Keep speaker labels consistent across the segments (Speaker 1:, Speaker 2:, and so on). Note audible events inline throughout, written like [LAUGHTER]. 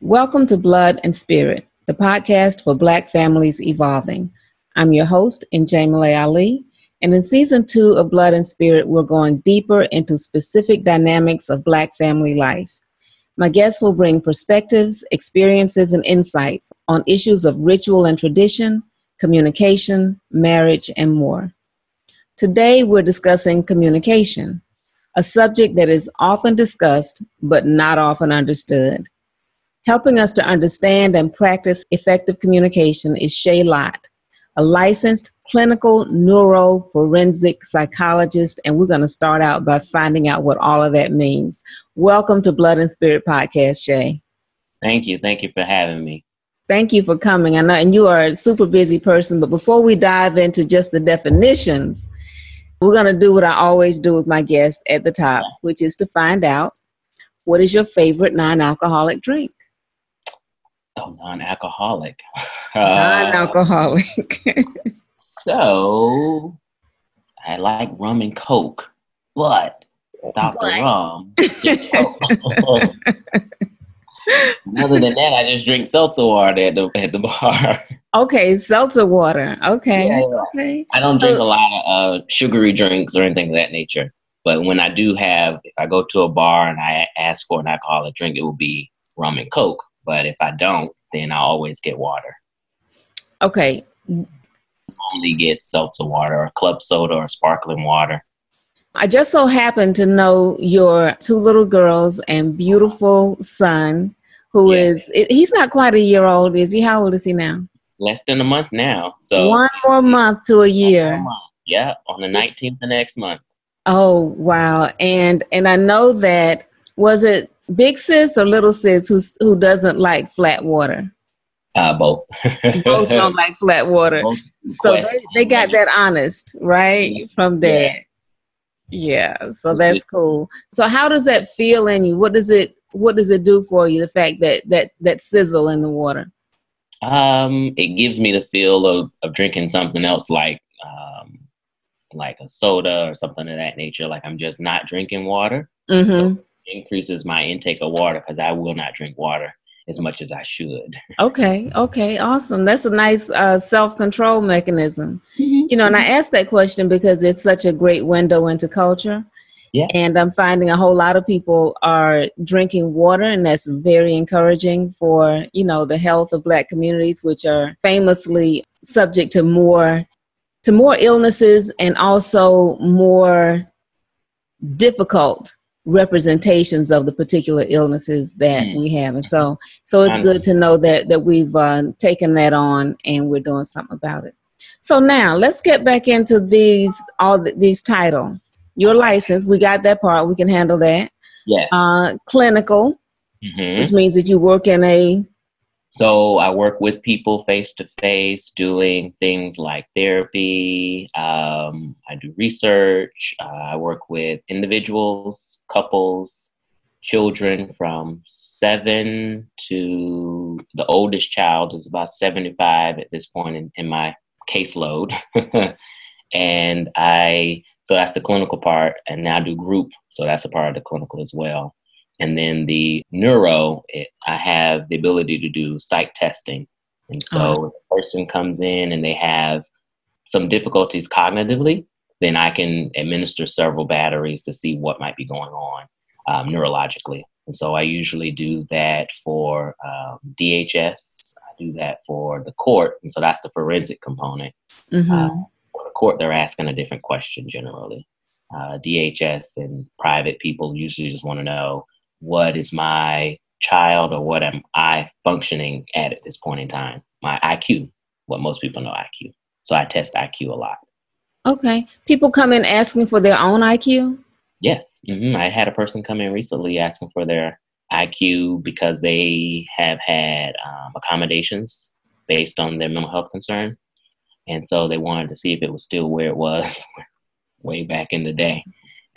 Speaker 1: Welcome to Blood and Spirit, the podcast for Black families evolving. I'm your host, Njamile Ali, and in season two of Blood and Spirit, we're going deeper into specific dynamics of Black family life. My guests will bring perspectives, experiences, and insights on issues of ritual and tradition, communication, marriage, and more. Today, we're discussing communication, a subject that is often discussed but not often understood. Helping us to understand and practice effective communication is Shay Lott, a licensed clinical neuroforensic psychologist, and we're going to start out by finding out what all of that means. Welcome to Blood and Spirit Podcast, Shay.
Speaker 2: Thank you. Thank you for having me.
Speaker 1: Thank you for coming. I know, and you are a super busy person, but before we dive into just the definitions, we're going to do what I always do with my guests at the top, which is to find out what is your favorite non alcoholic drink?
Speaker 2: Oh, non-alcoholic. [LAUGHS]
Speaker 1: Non-alcoholic.
Speaker 2: so I like rum and coke, but without the rum. [LAUGHS] Other than that, I just drink seltzer water at the at the bar.
Speaker 1: Okay, seltzer water. Okay,
Speaker 2: Yeah, yeah.
Speaker 1: okay.
Speaker 2: I don't drink a lot of uh, sugary drinks or anything of that nature. But when I do have, if I go to a bar and I ask for an alcoholic drink, it will be rum and coke. But if I don't, then I always get water.
Speaker 1: Okay,
Speaker 2: Only get seltzer water or club soda or sparkling water.
Speaker 1: I just so happen to know your two little girls and beautiful son, who
Speaker 2: Yeah.
Speaker 1: is he's not quite a year old, is he? How old is he now?
Speaker 2: Less than a month now. So
Speaker 1: One more month to a year.
Speaker 2: Yeah, on the 19th of next month.
Speaker 1: Oh wow! And and I know that was it big sis or little sis who who doesn't like flat water.
Speaker 2: Uh, both.
Speaker 1: Both don't [LAUGHS] like flat water.
Speaker 2: Both
Speaker 1: So they, they got that honest right from dad. Yeah, so that's cool. So how does that feel in you? What does it what does it do for you? The fact that that that sizzle in the water.
Speaker 2: Um, it gives me the feel of, of drinking something else like um, like a soda or something of that nature. Like I'm just not drinking water.
Speaker 1: hmm
Speaker 2: Increases my intake of water because I will not drink water as much as I should. [LAUGHS]
Speaker 1: Okay, okay, awesome. That's a nice uh, self control mechanism. You know, and I asked that question because it's such a great window into culture.
Speaker 2: Yeah.
Speaker 1: And I'm finding a whole lot of people are drinking water, and that's very encouraging for, you know, the health of black communities, which are famously subject to more to more illnesses and also more difficult representations of the particular illnesses that
Speaker 2: Mm.
Speaker 1: we have. And so so it's good to know that that we've uh, taken that on and we're doing something about it. So now let's get back into these all the, these title. Your license, we got that part. We can handle that.
Speaker 2: Yes.
Speaker 1: Uh, clinical,
Speaker 2: Mhm.
Speaker 1: which means that you work in a
Speaker 2: So I work with people face to face, doing things like therapy. Um, I do research. Uh, I work with individuals, couples, children from seven to the oldest child is about 75 at this point in, in my caseload. [LAUGHS] and I, so that's the clinical part. And now I do group. So that's a part of the clinical as well. And then the neuro, it, I have the ability to do psych testing. And so
Speaker 1: Ah.
Speaker 2: if a person comes in and they have some difficulties cognitively, then I can administer several batteries to see what might be going on um, neurologically. And so I usually do that for um, DHS. I do that for the court. And so that's the forensic component
Speaker 1: mhm.
Speaker 2: uh, for the court, they're asking a different question generally. Uh, DHS and private people usually just want to know what is my child or what am I functioning at at this point in time? My IQ, what most people know IQ. So I test IQ a lot.
Speaker 1: okay. People come in asking for their own IQ.
Speaker 2: Yes, hmm I had a person come in recently asking for their IQ because they have had um, accommodations based on their mental health concern, and so they wanted to see if it was still where it was [LAUGHS] way back in the day.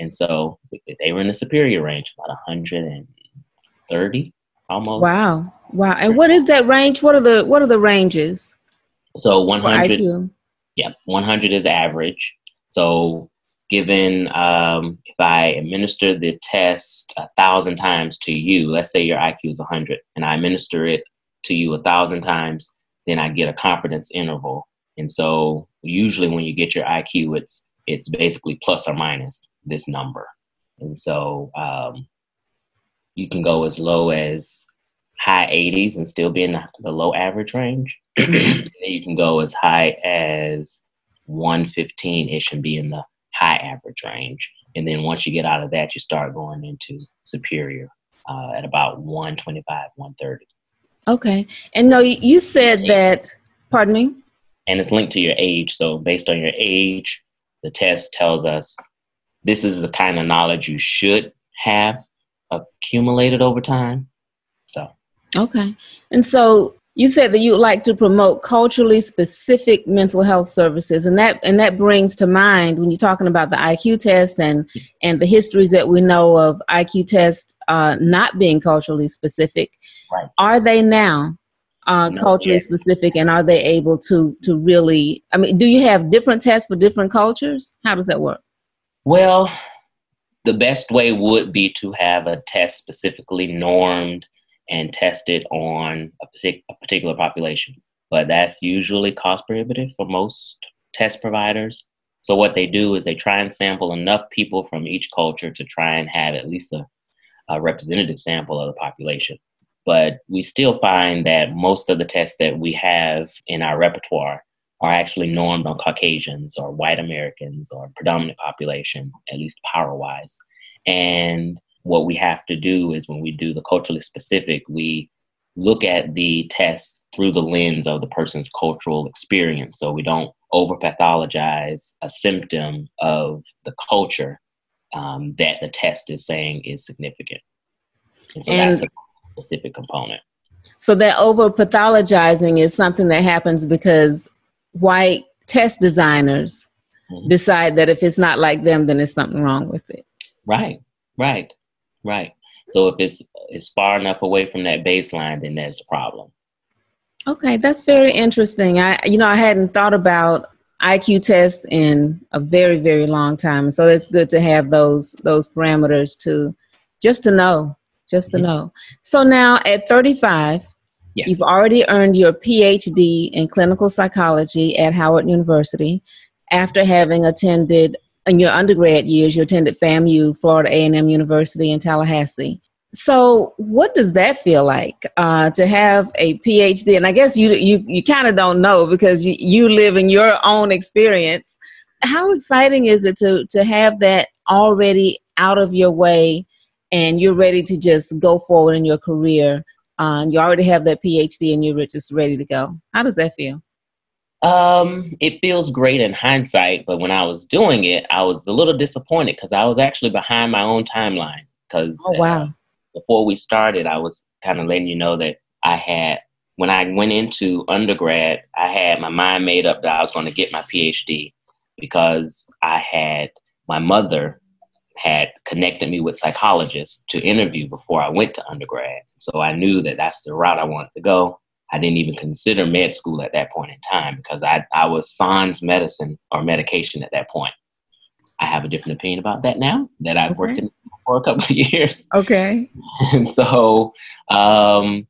Speaker 2: And so they were in the superior range, about 130 almost.
Speaker 1: Wow, wow. And what is that range? What are the what are the ranges
Speaker 2: So 100, yeah, 100 is average. So given um, if I administer the test a thousand times to you, let's say your IQ is 100, and I administer it to you a thousand times, then I get a confidence interval. And so usually when you get your IQ, it's it's basically plus or minus this number. And so um, you can go as low as high 80s and still be in the, the low average range. [CLEARS THROAT] you can go as high as 115 ish and be in the high average range. And then once you get out of that, you start going into superior uh, at about 125, 130.
Speaker 1: Okay. And no, you said that, pardon me?
Speaker 2: And it's linked to your age. So based on your age, the test tells us this is the kind of knowledge you should have accumulated over time. So,
Speaker 1: okay. And so you said that you would like to promote culturally specific mental health services and that and that brings to mind when you're talking about the IQ test and and the histories that we know of IQ tests uh, not being culturally specific
Speaker 2: right.
Speaker 1: are they now uh, no, culturally yeah. specific and are they able to to really I mean do you have different tests for different cultures how does that work
Speaker 2: well the best way would be to have a test specifically normed and tested on a, partic- a particular population. But that's usually cost prohibitive for most test providers. So what they do is they try and sample enough people from each culture to try and have at least a, a representative sample of the population. But we still find that most of the tests that we have in our repertoire are actually normed on Caucasians or white Americans or predominant population, at least power wise. And what we have to do is when we do the culturally specific, we look at the test through the lens of the person's cultural experience. So we don't over pathologize a symptom of the culture um, that the test is saying is significant. And so and that's the specific component.
Speaker 1: So that over pathologizing is something that happens because white test designers mm-hmm. decide that if it's not like them, then there's something wrong with it.
Speaker 2: Right, right. Right. So if it's it's far enough away from that baseline, then there's a problem.
Speaker 1: Okay, that's very interesting. I you know I hadn't thought about IQ tests in a very very long time, so it's good to have those those parameters to just to know, just to mm-hmm. know. So now at 35, yes. you've already earned your PhD in clinical psychology at Howard University after having attended in your undergrad years, you attended FAMU, Florida A&M University in Tallahassee. So, what does that feel like uh, to have a PhD? And I guess you you you kind of don't know because you, you live in your own experience. How exciting is it to to have that already out of your way, and you're ready to just go forward in your career? Uh, you already have that PhD, and you're just ready to go. How does that feel?
Speaker 2: Um, it feels great in hindsight, but when I was doing it, I was a little disappointed because I was actually behind my own timeline. Because
Speaker 1: oh wow, uh,
Speaker 2: before we started, I was kind of letting you know that I had when I went into undergrad, I had my mind made up that I was going to get my PhD because I had my mother had connected me with psychologists to interview before I went to undergrad. So I knew that that's the route I wanted to go. I didn't even consider med school at that point in time because I, I was sans medicine or medication at that point. I have a different opinion about that now that I've okay. worked in for a couple [LAUGHS] of years.
Speaker 1: Okay.
Speaker 2: And so um,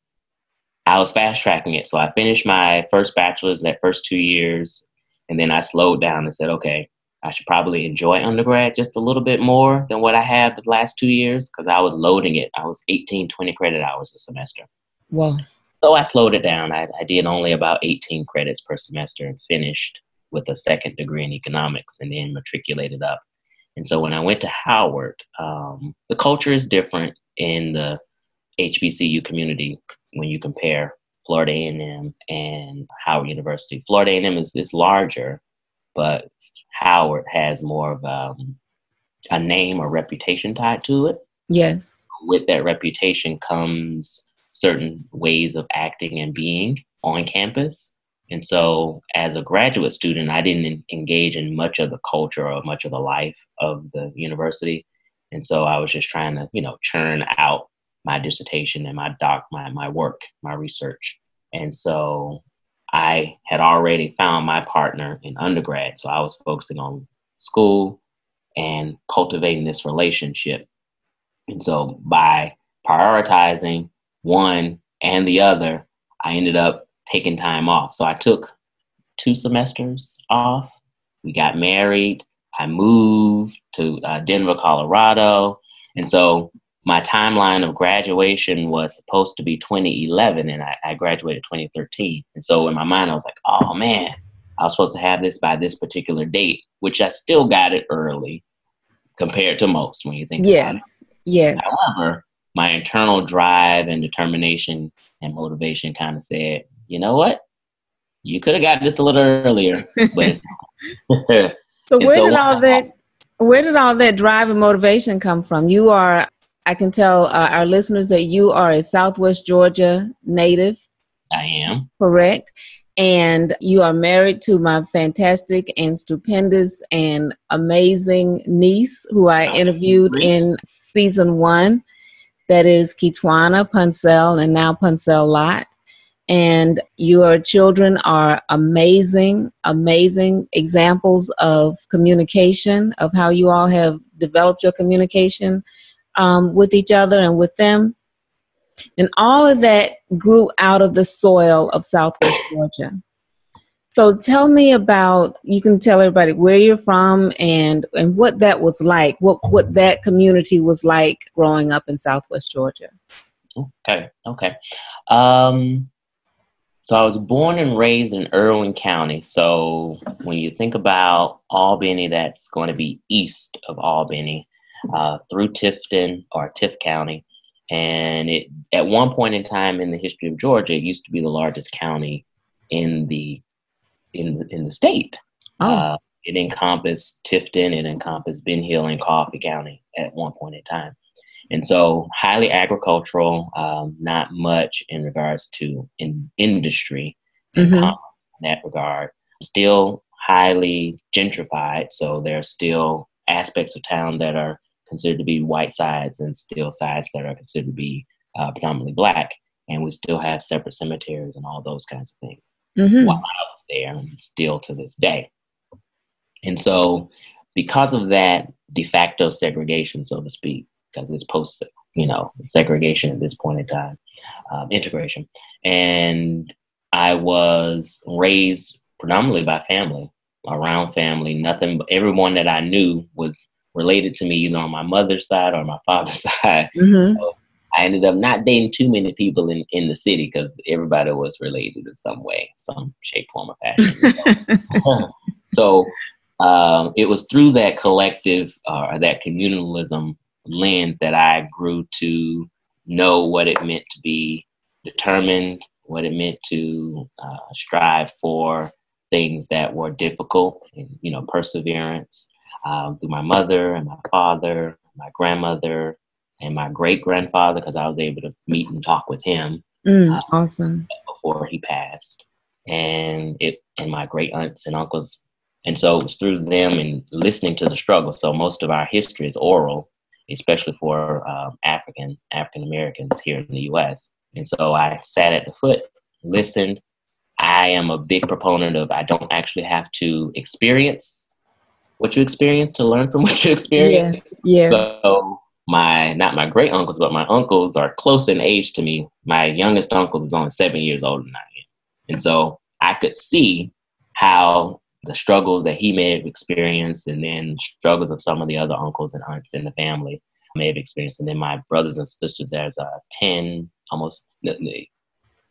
Speaker 2: I was fast tracking it. So I finished my first bachelor's in that first two years. And then I slowed down and said, okay, I should probably enjoy undergrad just a little bit more than what I have the last two years because I was loading it. I was 18, 20 credit hours a semester.
Speaker 1: Wow.
Speaker 2: So I slowed it down. I, I did only about 18 credits per semester and finished with a second degree in economics and then matriculated up. And so when I went to Howard, um, the culture is different in the HBCU community when you compare Florida A&M and Howard University. Florida A&M is, is larger, but Howard has more of um, a name or reputation tied to it.
Speaker 1: Yes.
Speaker 2: With that reputation comes certain ways of acting and being on campus. And so, as a graduate student, I didn't engage in much of the culture or much of the life of the university. And so, I was just trying to, you know, churn out my dissertation and my doc, my, my work, my research. And so, I had already found my partner in undergrad. So, I was focusing on school and cultivating this relationship. And so by prioritizing one and the other, I ended up taking time off. So I took two semesters off. We got married. I moved to uh, Denver, Colorado. And so my timeline of graduation was supposed to be 2011, and I, I, graduated 2013. And so in my mind, I was like, oh man, I was supposed to have this by this particular date, which I still got it early compared to most when you think
Speaker 1: yes. about it. Yes.
Speaker 2: However, my internal drive and determination and motivation kind of said, you know what? You could have got this a little earlier. But [LAUGHS]
Speaker 1: so where so did all that where did all that drive and motivation come from? You are I can tell uh, our listeners that you are a Southwest Georgia native.
Speaker 2: I am.
Speaker 1: Correct. And you are married to my fantastic and stupendous and amazing niece who I interviewed in season one. That is Kitwana Puncell and now Puncell Lott. And your children are amazing, amazing examples of communication, of how you all have developed your communication um, with each other and with them. And all of that grew out of the soil of Southwest Georgia. So tell me about you can tell everybody where you're from and and what that was like, what what that community was like growing up in Southwest Georgia.
Speaker 2: Okay, okay. Um, so I was born and raised in Irwin County. So when you think about Albany, that's going to be east of Albany uh, through Tifton or Tift County. And it at one point in time in the history of Georgia, it used to be the largest county in the in in the state. Oh. Uh, it encompassed Tifton, it encompassed Ben Hill and Coffee County at one point in time. And so, highly agricultural, um, not much in regards to in industry mm-hmm. in that regard. Still highly gentrified, so there are still aspects of town that are considered to be white sides and still sides that are considered to be uh, predominantly black. And we still have separate cemeteries and all those kinds of things. Mm-hmm. While I was there, and still to this day. And so, because of that de facto segregation, so to speak, because it's post, you know, segregation at this point in time, um, integration, and I was raised predominantly by family, around family. Nothing, everyone that I knew was related to me either on my mother's side or my father's [LAUGHS] side. Mm-hmm. So I ended up not dating too many people in, in the city because everybody was related in some way, some shape, form, or fashion. [LAUGHS] [LAUGHS] so um, it was through that collective uh, or that communalism lens that I grew to know what it meant to be determined, what it meant to uh, strive for things that were difficult, and, you know, perseverance um, through my mother and my father, my grandmother, and my great grandfather because I was able to meet and talk with him.
Speaker 1: Mm, uh, awesome.
Speaker 2: Before he passed, and it and my great aunts and uncles, and so it was through them and listening to the struggle. So most of our history is oral, especially for um, African African Americans here in the U.S. And so I sat at the foot, listened. I am a big proponent of I don't actually have to experience what you experience to learn from [LAUGHS] what you experience.
Speaker 1: Yes.
Speaker 2: yes. So my not my great uncles, but my uncles are close in age to me. My youngest uncle is only seven years older than I am. And so I could see how the struggles that he may have experienced and then struggles of some of the other uncles and aunts in the family may have experienced. And then my brothers and sisters, there's uh, 10, almost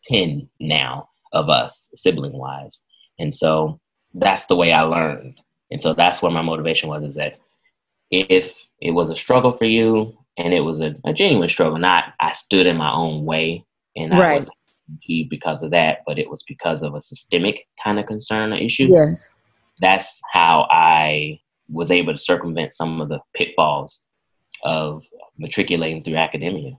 Speaker 2: 10 now of us, sibling wise. And so that's the way I learned. And so that's where my motivation was is that if it was a struggle for you and it was a, a genuine struggle, not I stood in my own way and right. I was because of that, but it was because of a systemic kind of concern or issue.
Speaker 1: Yes.
Speaker 2: That's how I was able to circumvent some of the pitfalls of matriculating through academia.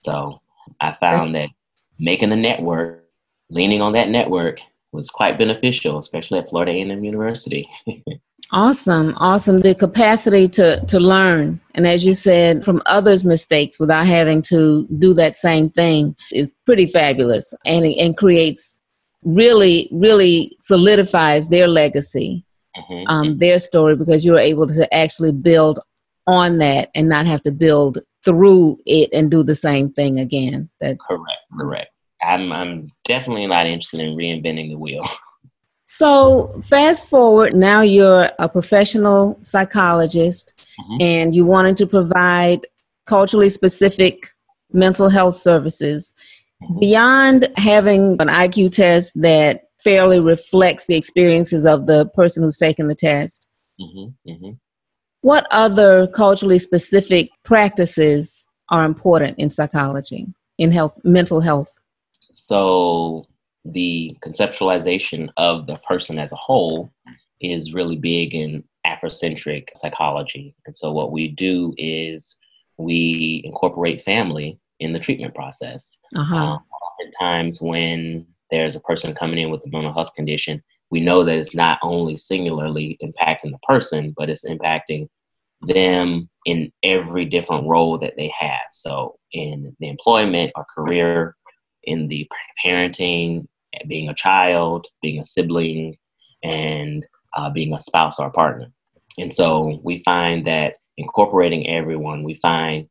Speaker 2: So I found that making a network, leaning on that network, was quite beneficial, especially at Florida A&M University. [LAUGHS]
Speaker 1: awesome, awesome. The capacity to to learn, and as you said, from others' mistakes without having to do that same thing is pretty fabulous, and and creates really really solidifies their legacy mm-hmm. um, their story because you were able to actually build on that and not have to build through it and do the same thing again. That's
Speaker 2: correct. Correct. I'm I'm definitely not interested in reinventing the wheel. [LAUGHS]
Speaker 1: So, fast forward, now you're a professional psychologist mm-hmm. and you wanted to provide culturally specific mental health services. Mm-hmm. Beyond having an IQ test that fairly reflects the experiences of the person who's taken the test, mm-hmm. mm-hmm. what other culturally specific practices are important in psychology, in health, mental health?
Speaker 2: So, the conceptualization of the person as a whole is really big in Afrocentric psychology. And so, what we do is we incorporate family in the treatment process. Uh-huh. Um, oftentimes, when there's a person coming in with a mental health condition, we know that it's not only singularly impacting the person, but it's impacting them in every different role that they have. So, in the employment or career, in the parenting, being a child, being a sibling, and uh, being a spouse or a partner. And so we find that incorporating everyone, we find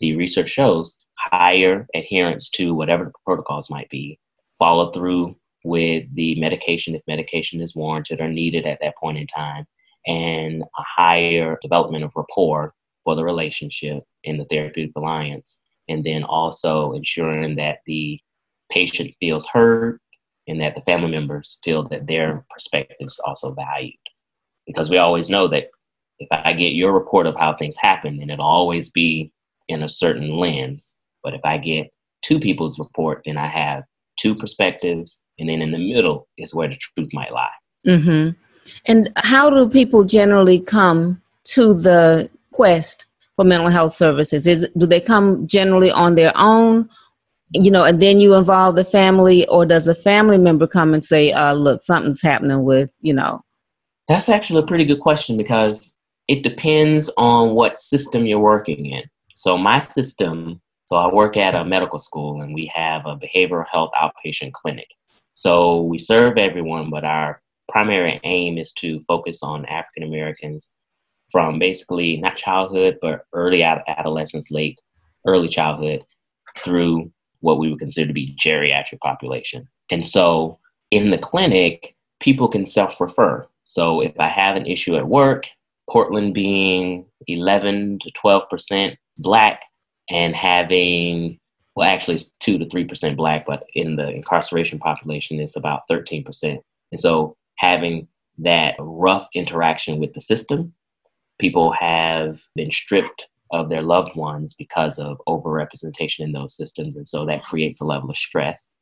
Speaker 2: the research shows higher adherence to whatever the protocols might be, follow through with the medication if medication is warranted or needed at that point in time, and a higher development of rapport for the relationship in the therapeutic alliance. And then also ensuring that the patient feels heard and that the family members feel that their perspective is also valued. Because we always know that if I get your report of how things happen, then it'll always be in a certain lens. But if I get two people's report, then I have two perspectives, and then in the middle is where the truth might lie.
Speaker 1: Mm-hmm. And how do people generally come to the quest for mental health services? Is do they come generally on their own, you know, and then you involve the family, or does a family member come and say, uh, "Look, something's happening with," you know?
Speaker 2: That's actually a pretty good question because it depends on what system you're working in. So my system, so I work at a medical school, and we have a behavioral health outpatient clinic. So we serve everyone, but our primary aim is to focus on African Americans from basically not childhood, but early adolescence, late early childhood through what we would consider to be geriatric population. And so in the clinic, people can self refer. So if I have an issue at work, Portland being 11 to 12% black and having, well, actually it's 2 to 3% black, but in the incarceration population, it's about 13%. And so having that rough interaction with the system, people have been stripped of their loved ones because of overrepresentation in those systems. And so that creates a level of stress.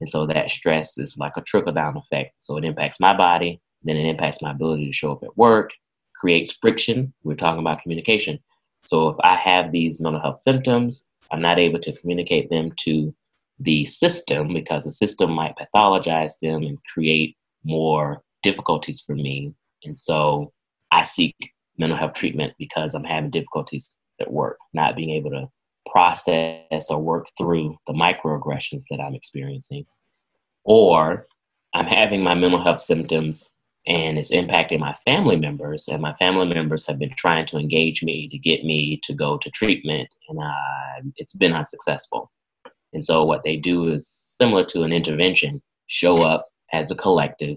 Speaker 2: And so that stress is like a trickle down effect. So it impacts my body, then it impacts my ability to show up at work, creates friction. We're talking about communication. So if I have these mental health symptoms, I'm not able to communicate them to the system because the system might pathologize them and create more difficulties for me. And so I seek mental health treatment because I'm having difficulties at work, not being able to process or work through the microaggressions that I'm experiencing. Or I'm having my mental health symptoms and it's impacting my family members, and my family members have been trying to engage me to get me to go to treatment, and it's been unsuccessful. And so, what they do is similar to an intervention show up as a collective.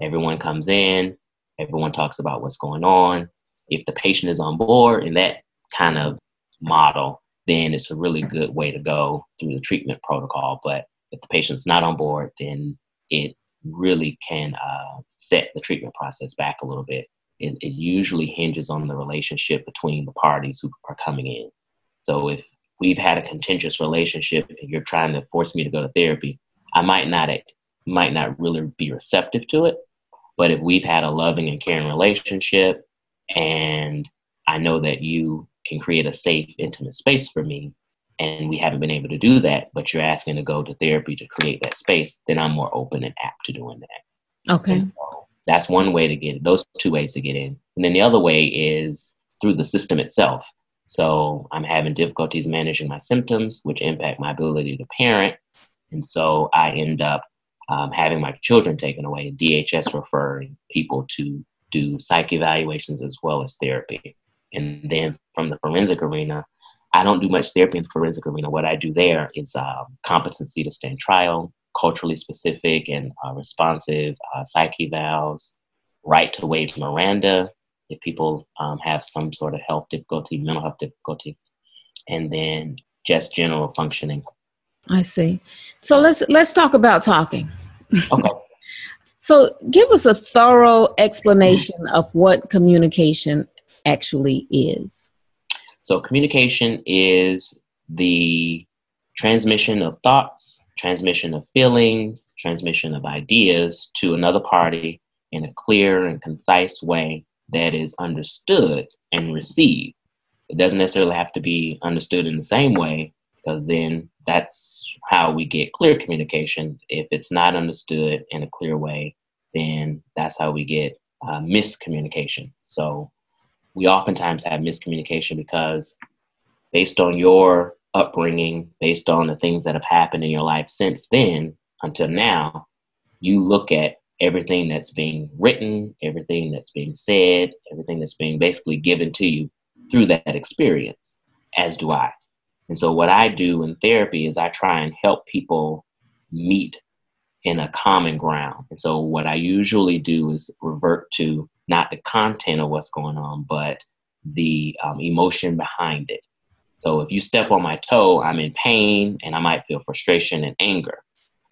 Speaker 2: Everyone comes in, everyone talks about what's going on. If the patient is on board, and that kind of model, then it's a really good way to go through the treatment protocol. But if the patient's not on board, then it really can uh, set the treatment process back a little bit. It, it usually hinges on the relationship between the parties who are coming in. So if we've had a contentious relationship and you're trying to force me to go to therapy, I might not might not really be receptive to it. But if we've had a loving and caring relationship and I know that you can create a safe, intimate space for me, and we haven't been able to do that, but you're asking to go to therapy to create that space, then I'm more open and apt to doing that.
Speaker 1: Okay. So
Speaker 2: that's one way to get it. Those two ways to get in. And then the other way is through the system itself. So I'm having difficulties managing my symptoms, which impact my ability to parent. And so I end up um, having my children taken away, DHS referring people to do psych evaluations as well as therapy. And then from the forensic arena, I don't do much therapy in the forensic arena. What I do there is uh, competency to stand trial, culturally specific and uh, responsive uh, psych evals, right to waive Miranda if people um, have some sort of health difficulty, mental health difficulty, and then just general functioning.
Speaker 1: I see. So let's let's talk about talking.
Speaker 2: Okay. [LAUGHS] [LAUGHS]
Speaker 1: so give us a thorough explanation of what communication actually is.
Speaker 2: So communication is the transmission of thoughts, transmission of feelings, transmission of ideas to another party in a clear and concise way that is understood and received. It doesn't necessarily have to be understood in the same way, because then that's how we get clear communication. If it's not understood in a clear way, then that's how we get uh, miscommunication. So we oftentimes have miscommunication because based on your upbringing, based on the things that have happened in your life since then until now, you look at everything that's being written, everything that's being said, everything that's being basically given to you through that experience, as do I. And so, what I do in therapy is I try and help people meet in a common ground. And so, what I usually do is revert to not the content of what's going on, but the um, emotion behind it. So, if you step on my toe, I'm in pain and I might feel frustration and anger.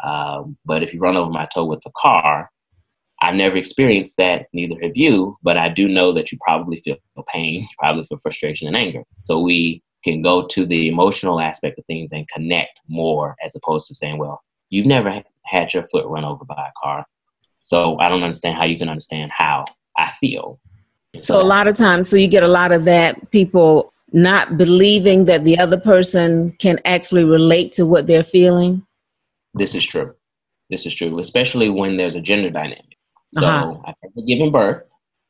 Speaker 2: Um, but if you run over my toe with the car, I've never experienced that, neither have you, but I do know that you probably feel pain, you probably feel frustration and anger. So we can go to the emotional aspect of things and connect more as opposed to saying, well, you've never had your foot run over by a car. So I don't understand how you can understand how I feel.
Speaker 1: So, a lot of times, so you get a lot of that people not believing that the other person can actually relate to what they're feeling.
Speaker 2: This is true. This is true, especially when there's a gender dynamic. So uh-huh. I've given birth,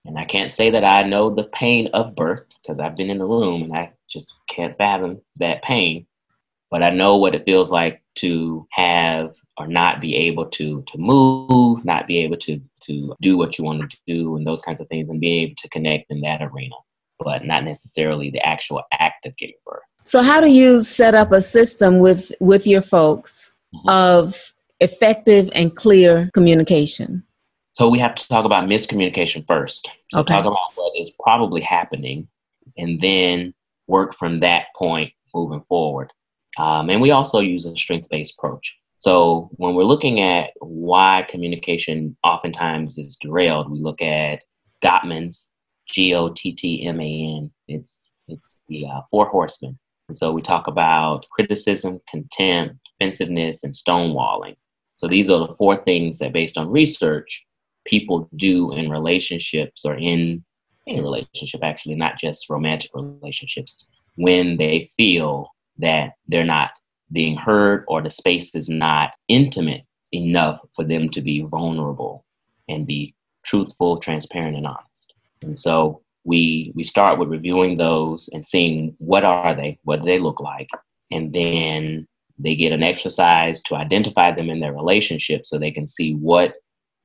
Speaker 2: and I can't say that I know the pain of birth because I've been in the room and I just can't fathom that pain. But I know what it feels like to have or not be able to to move, not be able to to do what you want to do, and those kinds of things, and be able to connect in that arena, but not necessarily the actual act of giving birth.
Speaker 1: So, how do you set up a system with with your folks mm-hmm. of effective and clear communication?
Speaker 2: So we have to talk about miscommunication first. So okay. talk about what is probably happening, and then work from that point moving forward. Um, and we also use a strength-based approach. So when we're looking at why communication oftentimes is derailed, we look at Gottman's G O T T M A N. It's it's the uh, four horsemen. And so we talk about criticism, contempt, defensiveness, and stonewalling. So these are the four things that, based on research, people do in relationships or in any relationship, actually, not just romantic relationships, when they feel that they're not being heard or the space is not intimate enough for them to be vulnerable and be truthful, transparent, and honest. And so we we start with reviewing those and seeing what are they, what do they look like, and then they get an exercise to identify them in their relationship so they can see what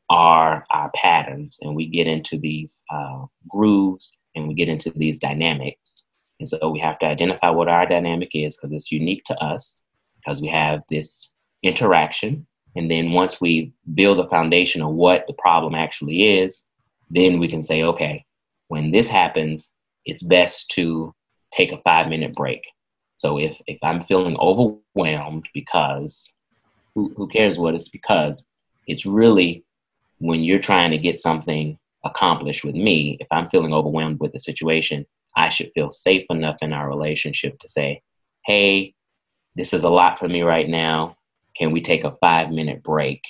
Speaker 2: are our patterns and we get into these uh, grooves and we get into these dynamics and so we have to identify what our dynamic is because it's unique to us because we have this interaction. And then once we build a foundation of what the problem actually is then we can say okay when this happens it's best to take a five minute break. So if if i'm feeling overwhelmed because who, who cares what it's because? It's really when you're trying to get something accomplished with me, if I'm feeling overwhelmed with the situation, I should feel safe enough in our relationship to say, hey, this is a lot for me right now. Can we take a five minute break?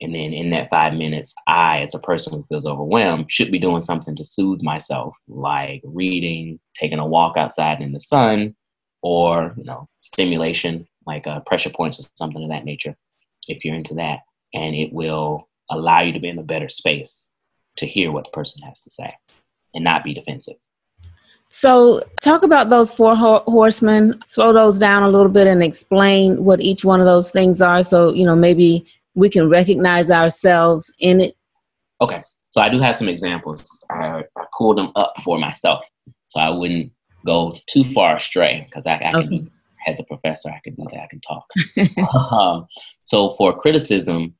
Speaker 2: And then in that five minutes, I, as a person who feels overwhelmed, should be doing something to soothe myself, like reading, taking a walk outside in the sun, or you know, stimulation, like uh, pressure points or something of that nature, if you're into that. And it will allow you to be in a better space to hear what the person has to say and not be defensive.
Speaker 1: So, talk about those four ho- horsemen, slow those down a little bit and explain what each one of those things are. So, you know, maybe we can recognize ourselves in it.
Speaker 2: Okay. So I do have some examples. I, I pulled them up for myself, so I wouldn't go too far astray because I, I can, okay. as a professor, I can do that. I can talk. [LAUGHS] um, so for criticism,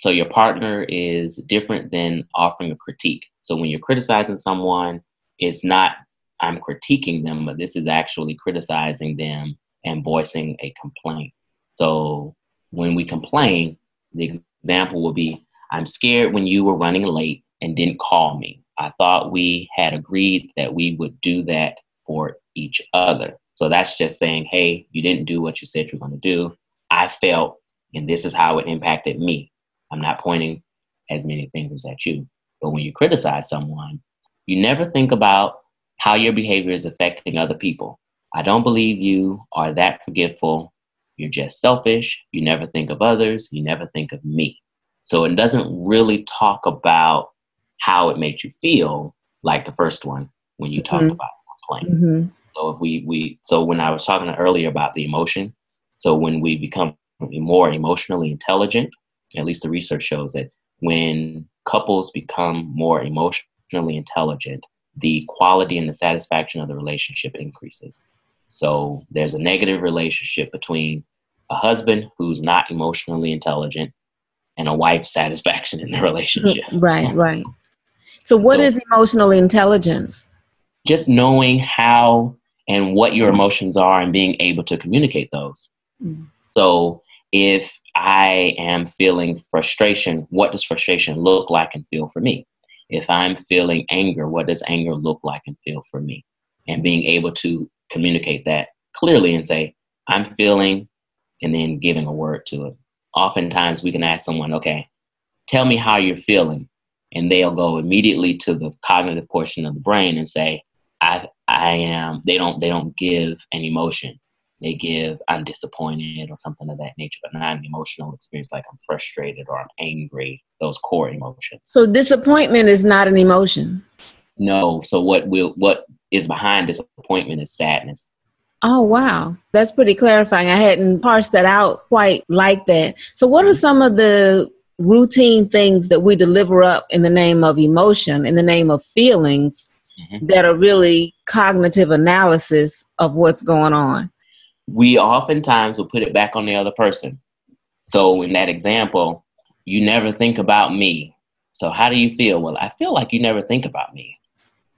Speaker 2: so your partner is different than offering a critique. So when you're criticizing someone, it's not I'm critiquing them, but this is actually criticizing them and voicing a complaint. So when we complain, the example will be I'm scared when you were running late and didn't call me. I thought we had agreed that we would do that for each other. So that's just saying, hey, you didn't do what you said you're going to do. I felt, and this is how it impacted me. I'm not pointing as many fingers at you. But when you criticize someone, you never think about how your behavior is affecting other people. I don't believe you are that forgetful. You're just selfish. You never think of others. You never think of me. So it doesn't really talk about how it makes you feel like the first one when you talked mm-hmm. about complaint. Mm-hmm. So if we we so when I was talking earlier about the emotion, so when we become more emotionally intelligent, at least the research shows that when couples become more emotionally intelligent, the quality and the satisfaction of the relationship increases. So there's a negative relationship between a husband who's not emotionally intelligent and a wife's [LAUGHS] satisfaction in the relationship.
Speaker 1: Right, right. [LAUGHS] So, what so, is emotional intelligence?
Speaker 2: Just knowing how and what your emotions are and being able to communicate those. Mm-hmm. So, if I am feeling frustration, what does frustration look like and feel for me? If I'm feeling anger, what does anger look like and feel for me? And being able to communicate that clearly and say, I'm feeling, and then giving a word to it. Oftentimes we can ask someone, okay, tell me how you're feeling. And they'll go immediately to the cognitive portion of the brain and say, I I am they don't they don't give an emotion they give I'm disappointed or something of that nature, but not an emotional experience like I'm frustrated or I'm angry, those core emotions.
Speaker 1: So disappointment is not an emotion.
Speaker 2: No. So what will what is behind disappointment is sadness.
Speaker 1: Oh wow. That's pretty clarifying. I hadn't parsed that out quite like that. So what are some of the routine things that we deliver up in the name of emotion, in the name of feelings mm-hmm. that are really cognitive analysis of what's going on?
Speaker 2: We oftentimes will put it back on the other person. So in that example, you never think about me. So how do you feel? Well, I feel like you never think about me.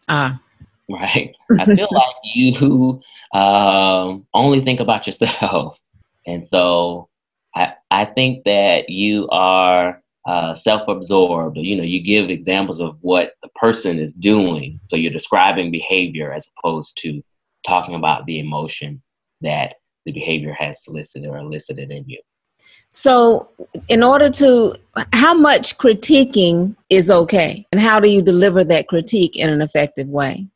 Speaker 2: Ah. [LAUGHS] Right. I feel like you um, only think about yourself. [LAUGHS] And so I, I think that you are uh, self-absorbed. You know, you give examples of what the person is doing. So you're describing behavior as opposed to talking about the emotion that the behavior has solicited or elicited in you.
Speaker 1: So, in order to, how much critiquing is okay? And how do you deliver that critique in an effective way?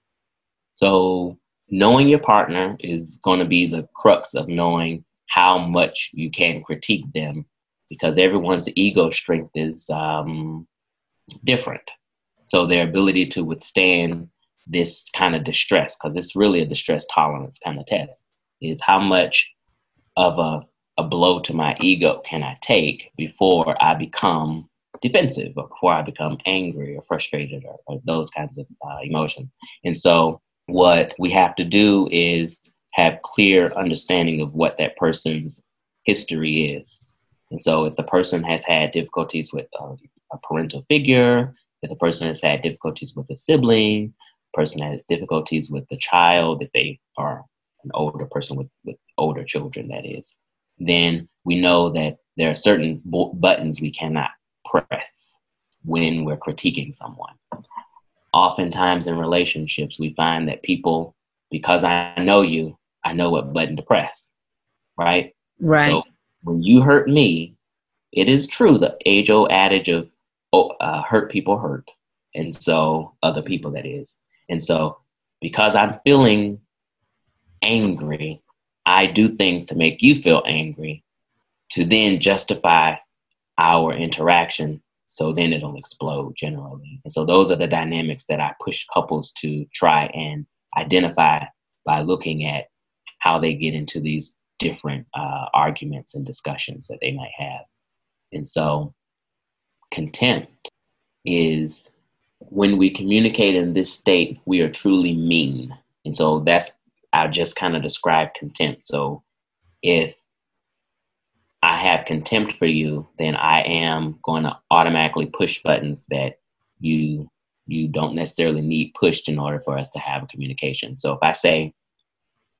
Speaker 2: So, knowing your partner is going to be the crux of knowing how much you can critique them because everyone's ego strength is um, different. So, their ability to withstand this kind of distress, because it's really a distress tolerance kind of test is how much of a, a blow to my ego can I take before I become defensive or before I become angry or frustrated or, or those kinds of uh, emotions. And so, what we have to do is have clear understanding of what that person's history is. And so, if the person has had difficulties with uh, a parental figure, if the person has had difficulties with a sibling, person has difficulties with the child, if they are an older person with, with older children, that is, then we know that there are certain bo- buttons we cannot press when we're critiquing someone. Oftentimes in relationships, we find that people, because I know you, I know what button to press, right?
Speaker 1: Right. So
Speaker 2: when you hurt me, it is true the age old adage of oh, uh, hurt people hurt. And so, other people, that is. And so, because I'm feeling angry, I do things to make you feel angry to then justify our interaction. So then it'll explode generally. And so those are the dynamics that I push couples to try and identify by looking at how they get into these different uh, arguments and discussions that they might have. And so contempt is when we communicate in this state, we are truly mean. And so that's, I just kind of describe contempt. So if I have contempt for you, then I am going to automatically push buttons that you you don't necessarily need pushed in order for us to have a communication. So if I say,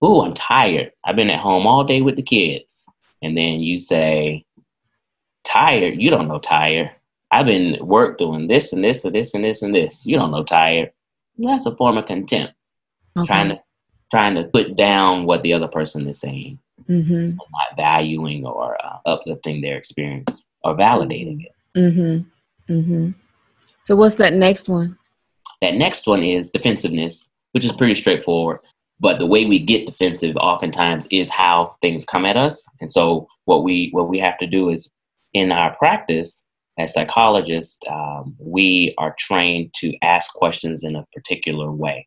Speaker 2: "Ooh, I'm tired. I've been at home all day with the kids," and then you say, "Tired? You don't know tired. I've been at work doing this and this and this and this and this. You don't know tired." That's a form of contempt, okay. trying to trying to put down what the other person is saying mm-hmm. not valuing or uh, uplifting their experience or validating it.
Speaker 1: Mm-hmm. Mm-hmm. So, what's that next one?
Speaker 2: That next one is defensiveness, which is pretty straightforward. But the way we get defensive oftentimes is how things come at us. And so, what we what we have to do is in our practice as psychologists, um, we are trained to ask questions in a particular way.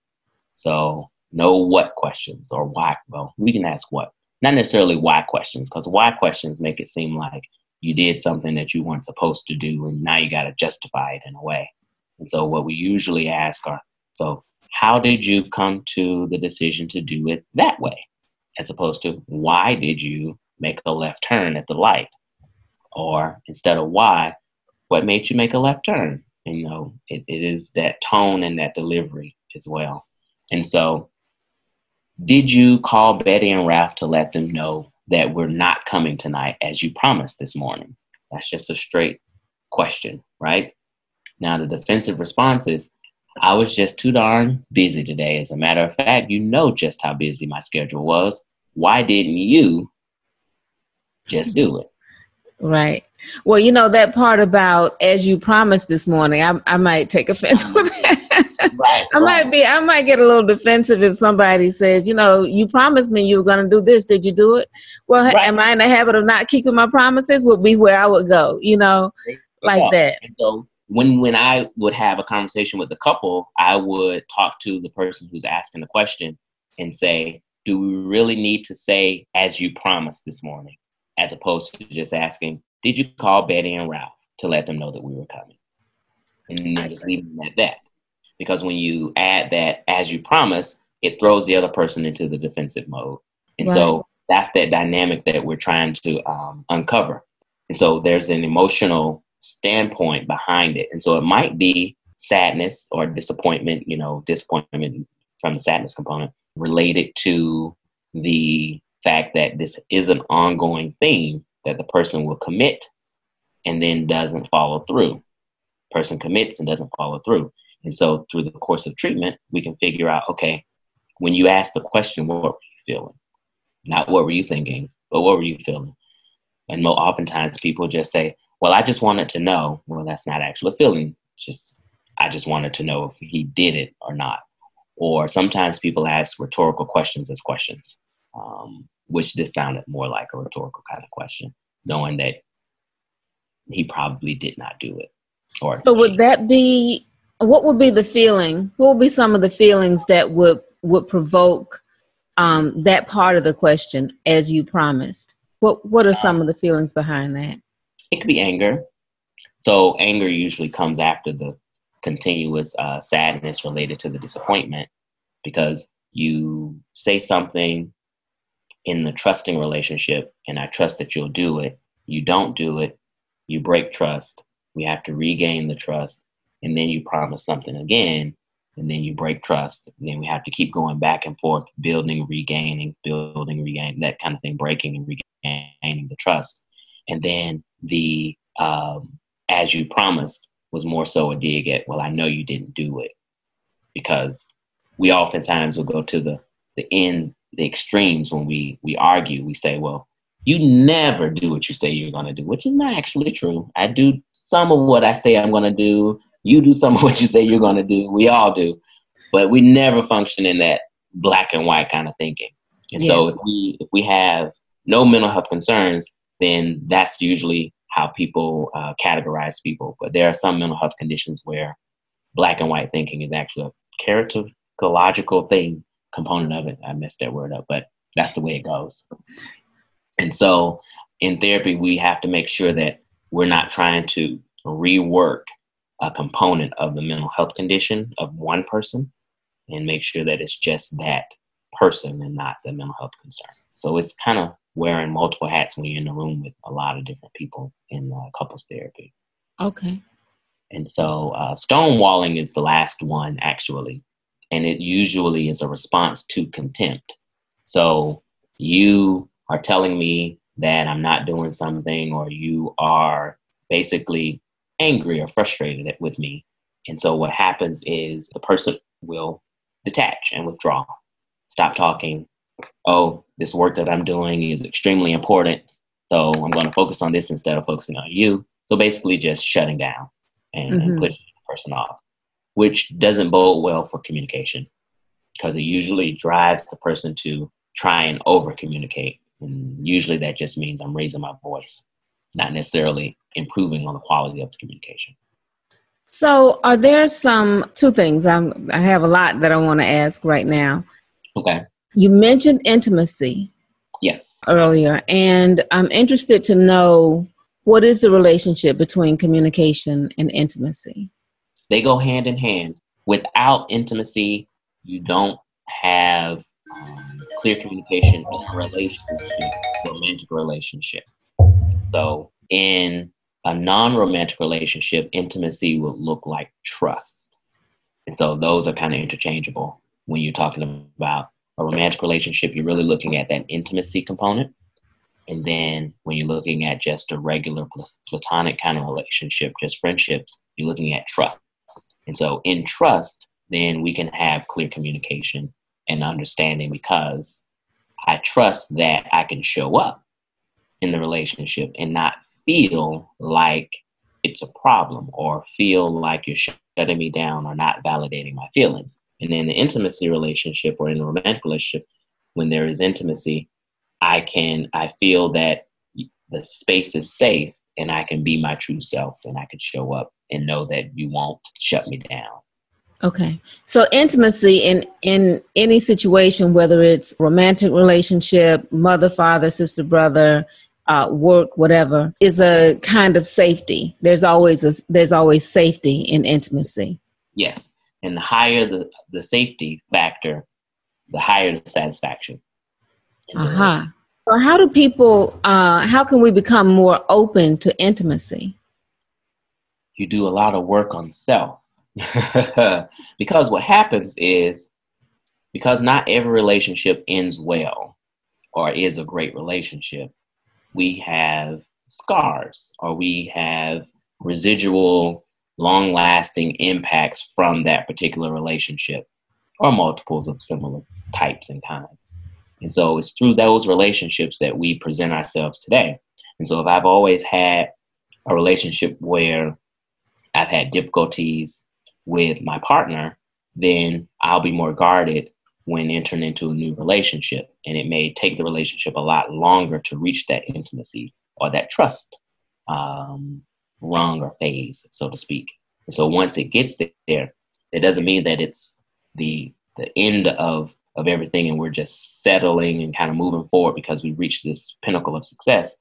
Speaker 2: So, know what questions or why. Well, we can ask what not necessarily why questions, because why questions make it seem like you did something that you weren't supposed to do and now you got to justify it in a way. And so, what we usually ask are so, how did you come to the decision to do it that way? As opposed to, why did you make a left turn at the light? Or instead of why, what made you make a left turn? You know, it, it is that tone and that delivery as well. And so, did you call Betty and Ralph to let them know that we're not coming tonight as you promised this morning? That's just a straight question, right? Now, the defensive response is, I was just too darn busy today. As a matter of fact, you know just how busy my schedule was. Why didn't you just do it?
Speaker 1: Right. Well, you know that part about as you promised this morning, I, I might take offense [LAUGHS] with that. Right, I right. might be I might get a little defensive if somebody says, you know, you promised me you were going to do this. Did you do it? Well, right. am I in the habit of not keeping my promises? Would be where I would go, you know, like yeah. that.
Speaker 2: And so when when I would have a conversation with the couple, I would talk to the person who's asking the question and say, do we really need to say as you promised this morning? as opposed to just asking, did you call Betty and Ralph to let them know that we were coming? And then just leaving it at that. Because when you add that as you promise, it throws the other person into the defensive mode. And right. so that's that dynamic that we're trying to um, uncover. And so there's an emotional standpoint behind it. And so it might be sadness or disappointment, you know, disappointment from the sadness component related to the fact that this is an ongoing thing that the person will commit and then doesn't follow through. Person commits and doesn't follow through. And so through the course of treatment, we can figure out, okay, when you ask the question, what were you feeling? Not what were you thinking, but what were you feeling? And more oftentimes people just say, well, I just wanted to know. Well, that's not actually a feeling. It's just, I just wanted to know if he did it or not. Or sometimes people ask rhetorical questions as questions um, which this sounded more like a rhetorical kind of question, knowing that he probably did not do it.
Speaker 1: Or so would that be what would be the feeling? What would be some of the feelings that would would provoke um, that part of the question as you promised? What What are some of the feelings behind that?
Speaker 2: It could be anger. So anger usually comes after the continuous uh, sadness related to the disappointment because you say something in the trusting relationship, and I trust that you'll do it. You don't do it, you break trust. We have to regain the trust, and then you promise something again, and then you break trust. And then we have to keep going back and forth, building, regaining, building, regaining, that kind of thing, breaking and regaining the trust. And then the um, as you promised was more so a dig at, well, I know you didn't do it because we oftentimes will go to the the end the extremes when we we argue. We say, well, you never do what you say you're going to do, which is not actually true. I do some of what I say I'm going to do. You do some of what you say you're going to do. We all do, but we never function in that black and white kind of thinking. And yes. so if we if we have no mental health concerns, then that's usually how people uh, categorize people. But there are some mental health conditions where black and white thinking is actually a characterological thing component of it. I messed that word up, but that's the way it goes. And so in therapy, we have to make sure that we're not trying to rework a component of the mental health condition of one person and make sure that it's just that person and not the mental health concern. So it's kind of wearing multiple hats when you're in the room with a lot of different people in uh, couples therapy.
Speaker 1: Okay.
Speaker 2: And so uh, stonewalling is the last one, actually. And it usually is a response to contempt. So you are telling me that I'm not doing something, or you are basically angry or frustrated with me. And so what happens is the person will detach and withdraw, stop talking. Oh, this work that I'm doing is extremely important. So I'm going to focus on this instead of focusing on you. So basically, just shutting down and, mm-hmm. and pushing the person off, which doesn't bode well for communication because it usually drives the person to try and over communicate. And usually that just means I'm raising my voice, not necessarily improving on the quality of the communication.
Speaker 1: So, are there some two things? I'm, I have a lot that I want to ask right now.
Speaker 2: Okay.
Speaker 1: You mentioned intimacy.
Speaker 2: Yes.
Speaker 1: Earlier, and I'm interested to know what is the relationship between communication and intimacy?
Speaker 2: They go hand in hand. Without intimacy, you don't have um, clear communication in a relationship, romantic relationship. So, in a non romantic relationship, intimacy will look like trust. And so, those are kind of interchangeable when you're talking about a romantic relationship. You're really looking at that intimacy component. And then when you're looking at just a regular platonic kind of relationship, just friendships, you're looking at trust. And so in trust, then we can have clear communication and understanding because I trust that I can show up in the relationship and not feel like it's a problem or feel like you're shutting me down or not validating my feelings. And in the intimacy relationship or in a romantic relationship, when there is intimacy, I can, I feel that the space is safe and I can be my true self and I can show up and know that you won't shut me down.
Speaker 1: Okay. So intimacy in in any situation whether it's romantic relationship, mother, father, sister, brother, uh, work, whatever, is a kind of safety. There's always a, there's always safety in intimacy.
Speaker 2: Yes, and the higher the the safety factor, the higher the satisfaction.
Speaker 1: Uh huh. So how do people? Uh, how can we become more open to intimacy?
Speaker 2: You do a lot of work on self, [LAUGHS] because what happens is because not every relationship ends well or is a great relationship we have scars or we have residual long lasting impacts from that particular relationship or multiples of similar types and kinds. And so it's through those relationships that we present ourselves today. And so if I've always had a relationship where I've had difficulties with my partner, then I'll be more guarded when entering into a new relationship. And it may take the relationship a lot longer to reach that intimacy or that trust um, rung or phase, so to speak. And so once it gets there, it doesn't mean that it's the the end of of everything and we're just settling and kind of moving forward because we reached this pinnacle of success.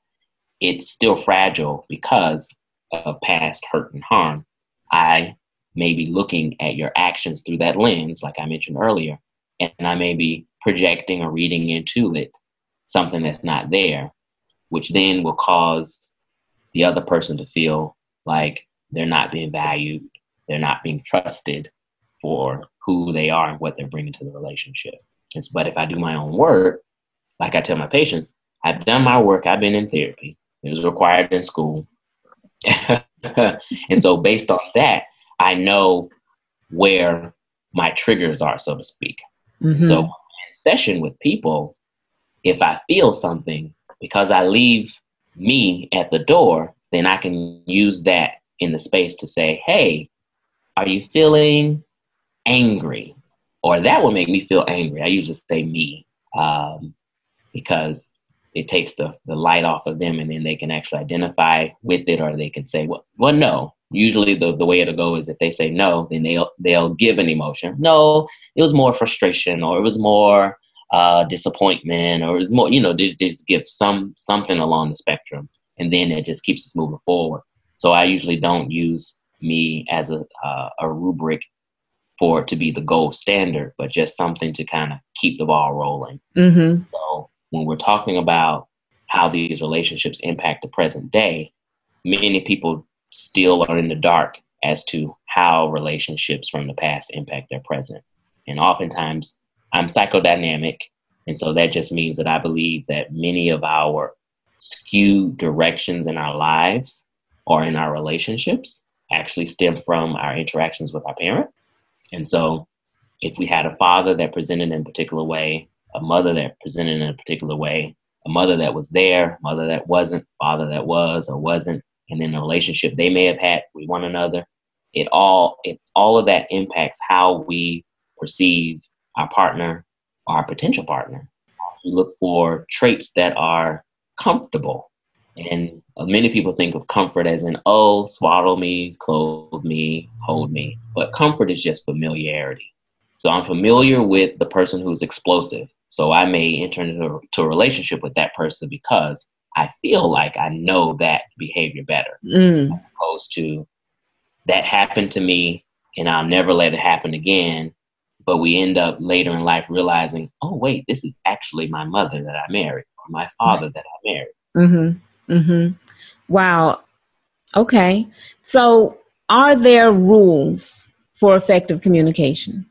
Speaker 2: It's still fragile because of past hurt and harm. I may be looking at your actions through that lens, like I mentioned earlier, and I may be projecting or reading into it something that's not there, which then will cause the other person to feel like they're not being valued, they're not being trusted for who they are and what they're bringing to the relationship. but if I do my own work, like I tell my patients, I've done my work, I've been in therapy, it was required in school. [LAUGHS] and so, based on that, I know where my triggers are, so to speak. Mm-hmm. So, in session with people, if I feel something, because I leave me at the door, then I can use that in the space to say, hey, are you feeling angry? Or that will make me feel angry. I usually say me um, because it takes the, the light off of them and then they can actually identify with it or they can say, well, well no, usually the, the way it'll go is if they say no, then they'll they'll give an emotion. No, it was more frustration or it was more uh, disappointment or it was more, you know, they, they just give some something along the spectrum and then it just keeps us moving forward. So I usually don't use me as a, uh, a rubric for it to be the gold standard, but just something to kind of keep the ball rolling. Mm-hmm. So when we're talking about how these relationships impact the present day, many people still are in the dark as to how relationships from the past impact their present. And oftentimes, I'm psychodynamic. And so that just means that I believe that many of our skewed directions in our lives or in our relationships actually stem from our interactions with our parent. And so if we had a father that presented in a particular way, a mother that presented in a particular way, a mother that was there, mother that wasn't, father that was or wasn't, and then the relationship they may have had with one another, it all it all of that impacts how we perceive our partner or our potential partner. We look for traits that are comfortable. And uh, many people think of comfort as in, oh, swaddle me, clothe me, hold me. But comfort is just familiarity. So I'm familiar with the person who's explosive. So I may enter into a, a relationship with that person because I feel like I know that behavior better, mm. as opposed to that happened to me and I'll never let it happen again. But we end up later in life realizing, oh, wait, this is actually my mother that I married or my father that I married.
Speaker 1: Mm-hmm. Mm-hmm. Wow. Okay. So are there rules for effective communication?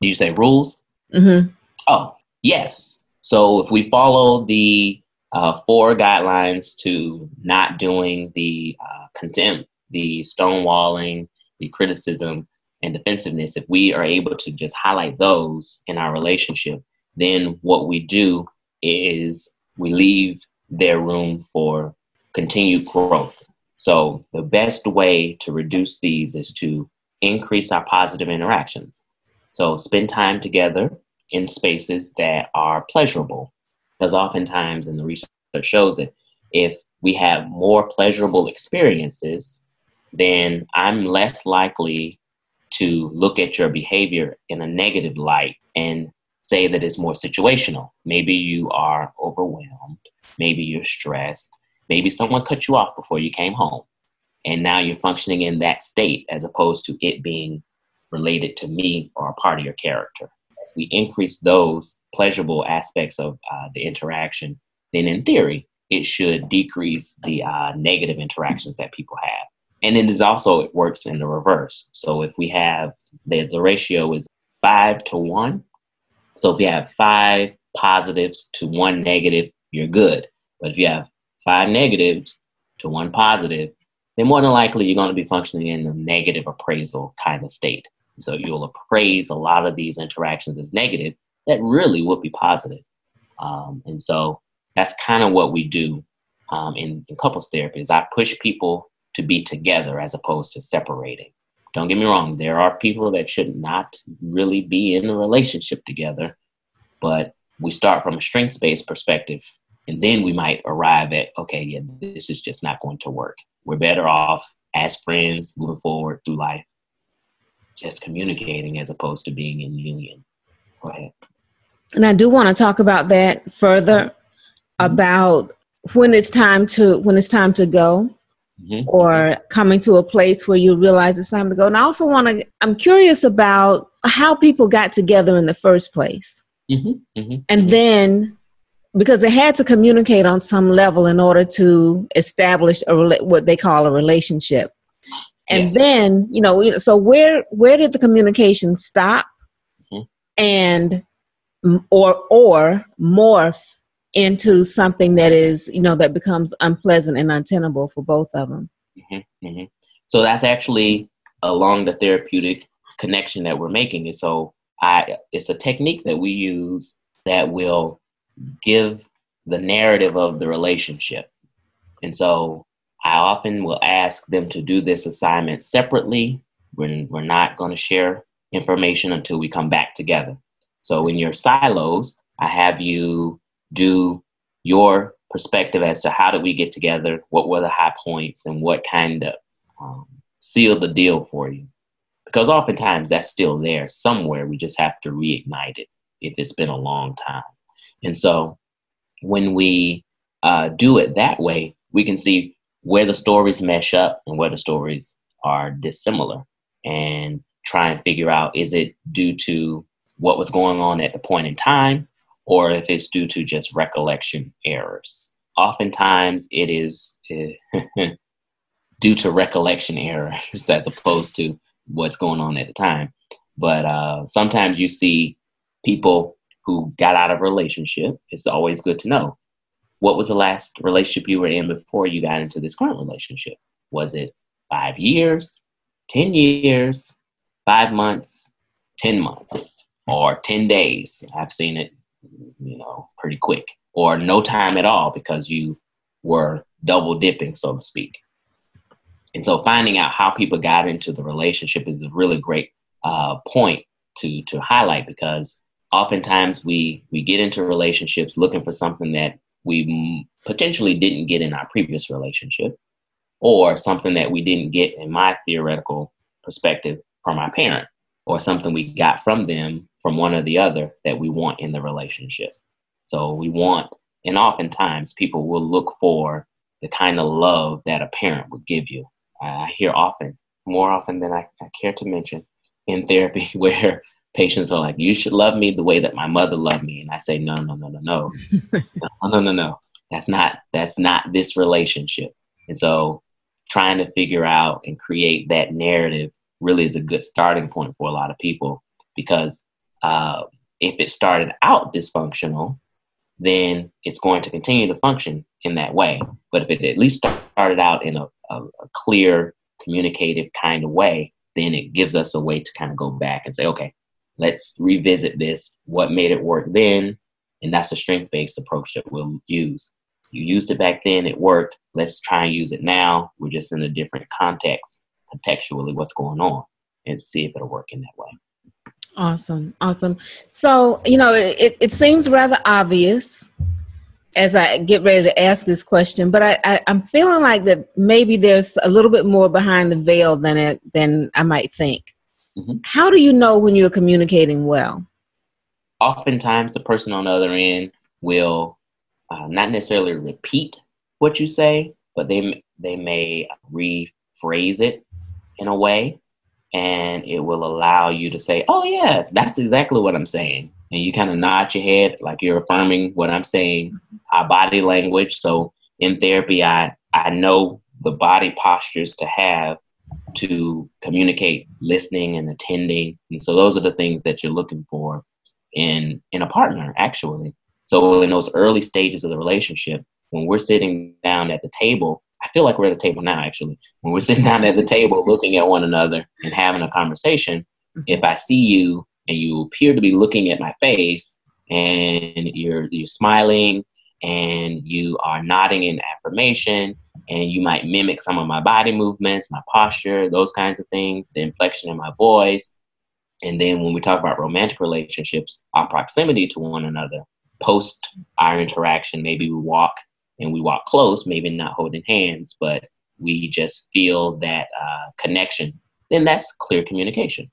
Speaker 2: Do you say rules? Mm-hmm. Oh, yes. So if we follow the uh, four guidelines to not doing the uh, contempt, the stonewalling, the criticism, and defensiveness, if we are able to just highlight those in our relationship, then what we do is we leave their room for continued growth. So, the best way to reduce these is to increase our positive interactions. So, spend time together in spaces that are pleasurable. Because oftentimes, and the research shows that if we have more pleasurable experiences, then I'm less likely to look at your behavior in a negative light and say that it's more situational. Maybe you are overwhelmed, maybe you're stressed, maybe someone cut you off before you came home, and now you're functioning in that state as opposed to it being related to me or a part of your character. We increase those pleasurable aspects of uh, the interaction, then in theory, it should decrease the uh, negative interactions that people have. And it is also, it works in the reverse. So if we have the, the ratio is five to one. So if you have five positives to one negative, you're good. But if you have five negatives to one positive, then more than likely you're going to be functioning in a negative appraisal kind of state. So you'll appraise a lot of these interactions as negative that really would be positive. Um, and so that's kind of what we do um, in, in couples therapy is I push people to be together as opposed to separating. Don't get me wrong, there are people that should not really be in a relationship together, but we start from a strengths based perspective, and then we might arrive at, okay, yeah, this is just not going to work. We're better off as friends moving forward through life, just communicating as opposed to being in union. Go ahead.
Speaker 1: And I do want to talk about that further mm-hmm. about when it's time to when it's time to go mm-hmm. or coming to a place where you realize it's time to go. And I also want to, I'm curious about how people got together in the first place. Mm-hmm. Mm-hmm. And mm-hmm. then, because they had to communicate on some level in order to establish a what they call a relationship. And yes. then, you know, so where where did the communication stop, mm-hmm. and or or morph into something that is, you know, that becomes unpleasant and untenable for both of them. Mm-hmm,
Speaker 2: mm-hmm. So that's actually along the therapeutic connection that we're making. And so I, it's a technique that we use that will give the narrative of the relationship. And so I often will ask them to do this assignment separately. We're, we're not going to share information until we come back together. So in your silos, I have you do your perspective as to how did we get together, what were the high points, and what kind of um, sealed the deal for you. Because oftentimes that's still there somewhere. We just have to reignite it if it's been a long time. And so when we uh, do it that way, we can see where the stories mesh up and where the stories are dissimilar and try and figure out is it due to what was going on at the point in time or if it's due to just recollection errors. Oftentimes it is [LAUGHS] due to recollection errors [LAUGHS] as opposed to what's going on at the time. But uh, sometimes you see people who got out of a relationship. It's always good to know what was the last relationship you were in before you got into this current relationship? Was it five years, 10 years, five months, 10 months, or 10 days? I've seen it, you know, pretty quick, or no time at all because you were double dipping, so to speak. And so finding out how people got into the relationship is a really great uh, point to, to highlight because oftentimes we, we get into relationships looking for something that we potentially didn't get in our previous relationship, or something that we didn't get in my theoretical perspective from our parent, or something we got from them from one or the other that we want in the relationship. So we want, and oftentimes people will look for the kind of love that a parent would give you. I hear often, more often than I, I care to mention, in therapy, [LAUGHS] where patients are like, you should love me the way that my mother loved me. And I say, no, no, no, no, no, [LAUGHS] no, no, no, no. That's not, that's not this relationship. And so trying to figure out and create that narrative really is a good starting point for a lot of people because uh, if it started out dysfunctional, then it's going to continue to function in that way. But if it at least started out in a, a, a clear, communicative kind of way, then it gives us a way to kind of go back and say, okay, let's revisit this. What made it work then? And that's a strength based approach that we'll use. You used it back then, it worked. Let's try and use it now. We're just in a different context, contextually, what's going on, and see if it'll work in that way.
Speaker 1: Awesome. Awesome. So, you know, it, it seems rather obvious as I get ready to ask this question, but I, I, am feeling like that maybe there's a little bit more behind the veil than it than I might think. Mm-hmm. How do you know when you're communicating well?
Speaker 2: Oftentimes, the person on the other end will uh, not necessarily repeat what you say, but they they may rephrase it in a way, and it will allow you to say, "Oh yeah, that's exactly what I'm saying." And you kind of nod your head like you're affirming what I'm saying. Mm-hmm. Our body language. So in therapy, I I know the body postures to have to communicate listening and attending. And so those are the things that you're looking for in in a partner actually. So in those early stages of the relationship when we're sitting down at the table i feel like we're at the table now actually. When we're [LAUGHS] sitting down at the table looking at one another and having a conversation mm-hmm. if i see you and you appear to be looking at my face and you're you're smiling and you are nodding in affirmation and you might mimic some of my body movements, my posture, those kinds of things, the inflection in my voice. And then when we talk about romantic relationships, our proximity to one another, post our interaction, maybe we walk and we walk close, maybe not holding hands, but we just feel that uh, connection, then that's clear communication.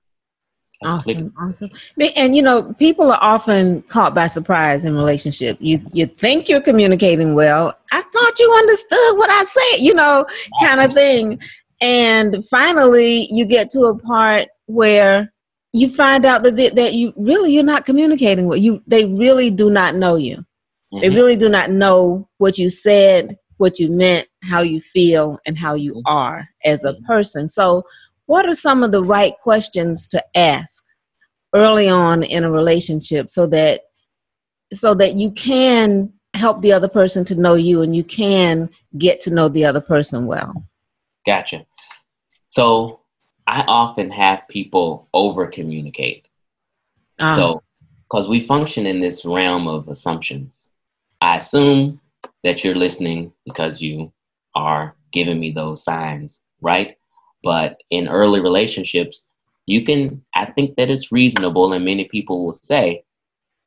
Speaker 1: Awesome, awesome. And you know, people are often caught by surprise in relationship. You you think you're communicating well. I thought you understood what I said, you know, kind of thing. And finally, you get to a part where you find out that they, that you really you're not communicating with you. They really do not know you. Mm-hmm. They really do not know what you said, what you meant, how you feel, and how you mm-hmm. are as a person. So what are some of the right questions to ask early on in a relationship so that so that you can help the other person to know you and you can get to know the other person well?
Speaker 2: Gotcha. So i often have people over communicate uh-huh. so because we function in this realm of assumptions. I assume that you're listening because you are giving me those signs right but in early relationships, you can, I think that it's reasonable, and many people will say,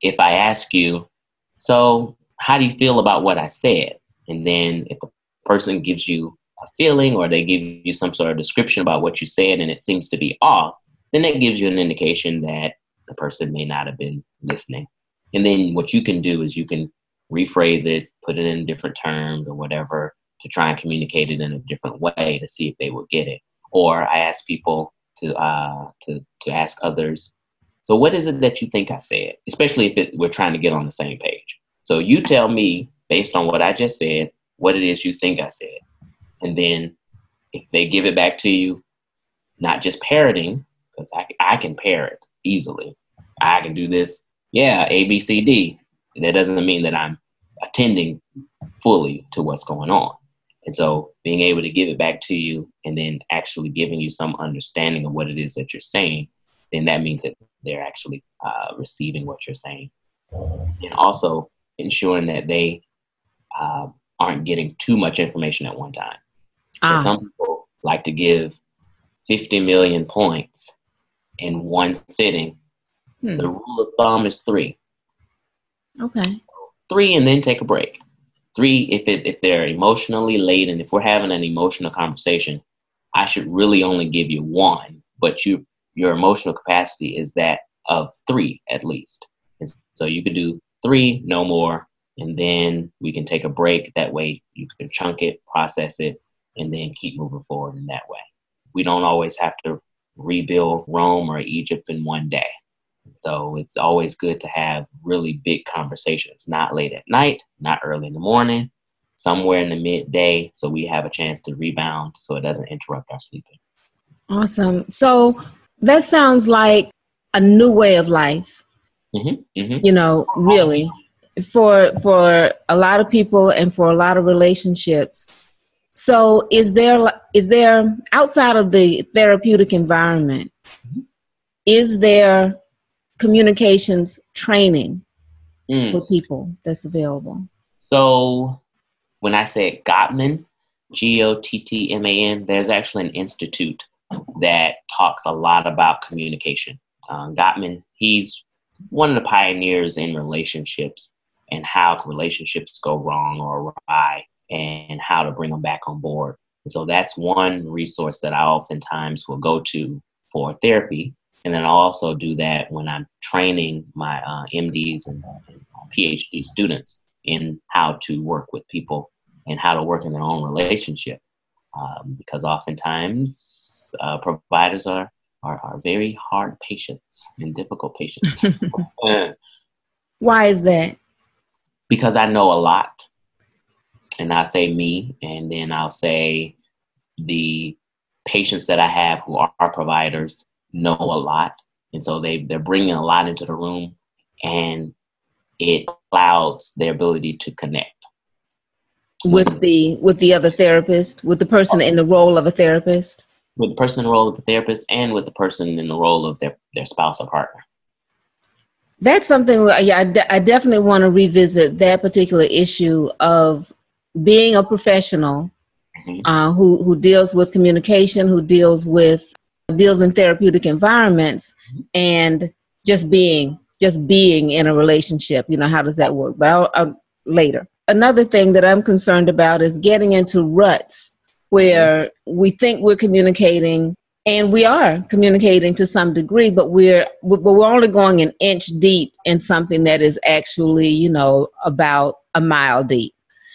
Speaker 2: if I ask you, so how do you feel about what I said? And then if the person gives you a feeling or they give you some sort of description about what you said and it seems to be off, then that gives you an indication that the person may not have been listening. And then what you can do is you can rephrase it, put it in different terms or whatever to try and communicate it in a different way to see if they will get it or I ask people to uh, to to ask others. So, what is it that you think I said? Especially if it, we're trying to get on the same page. So, you tell me based on what I just said what it is you think I said, and then if they give it back to you, not just parroting, because I I can parrot easily. I can do this. Yeah, A B C D. And that doesn't mean that I'm attending fully to what's going on. And so being able to give it back to you and then actually giving you some understanding of what it is that you're saying, then that means that they're actually uh, receiving what you're saying. And also ensuring that they uh, aren't getting too much information at one time. So ah. some people like to give 50 million points in one sitting. Hmm. The rule of thumb is three.
Speaker 1: Okay.
Speaker 2: Three and then take a break. Three, if it if they're emotionally laden, if we're having an emotional conversation, I should really only give you one, but you your emotional capacity is that of three at least. And so you can do three, no more, and then we can take a break. That way you can chunk it, process it, and then keep moving forward in that way. We don't always have to rebuild Rome or Egypt in one day. So it's always good to have really big conversations, not late at night, not early in the morning, somewhere in the midday, so we have a chance to rebound so it doesn't interrupt our sleeping.
Speaker 1: Awesome. So that sounds like a new way of life.
Speaker 2: Mm-hmm, mm-hmm.
Speaker 1: You know, really, for for a lot of people and for a lot of relationships. So, is there is there outside of the therapeutic environment? Mm-hmm. Is there communications training mm. for people that's available?
Speaker 2: So when I said Gottman, G O T T M A N, there's actually an institute that talks a lot about communication. Um, Gottman, he's one of the pioneers in relationships and how relationships go wrong or awry and how to bring them back on board. And so that's one resource that I oftentimes will go to for therapy and then I also do that when I'm training my uh, MDs and, and PhD students in how to work with people and how to work in their own relationship. Um, because oftentimes uh, providers are, are, are very hard patients and difficult patients. [LAUGHS] [LAUGHS]
Speaker 1: Why is that?
Speaker 2: Because I know a lot. And I say me, and then I'll say the patients that I have who are providers know a lot, and so they they're bringing a lot into the room, and it clouds their ability to connect
Speaker 1: with the with the other therapist, with the person in the role of a therapist,
Speaker 2: with the person in the role of the therapist, and with the person in the role of their their spouse or partner.
Speaker 1: That's something. Yeah, I, de- I definitely want to revisit that particular issue of being a professional mm-hmm. uh, who who deals with communication, who deals with deals in therapeutic environments mm-hmm. and just being just being in a relationship you know how does that work? But I'll, I'll, later. Another thing that i'm concerned about is getting into ruts where mm-hmm. we think we're communicating and we are communicating to some degree but we're but we're only going an inch deep in something that is actually you know about a mile deep.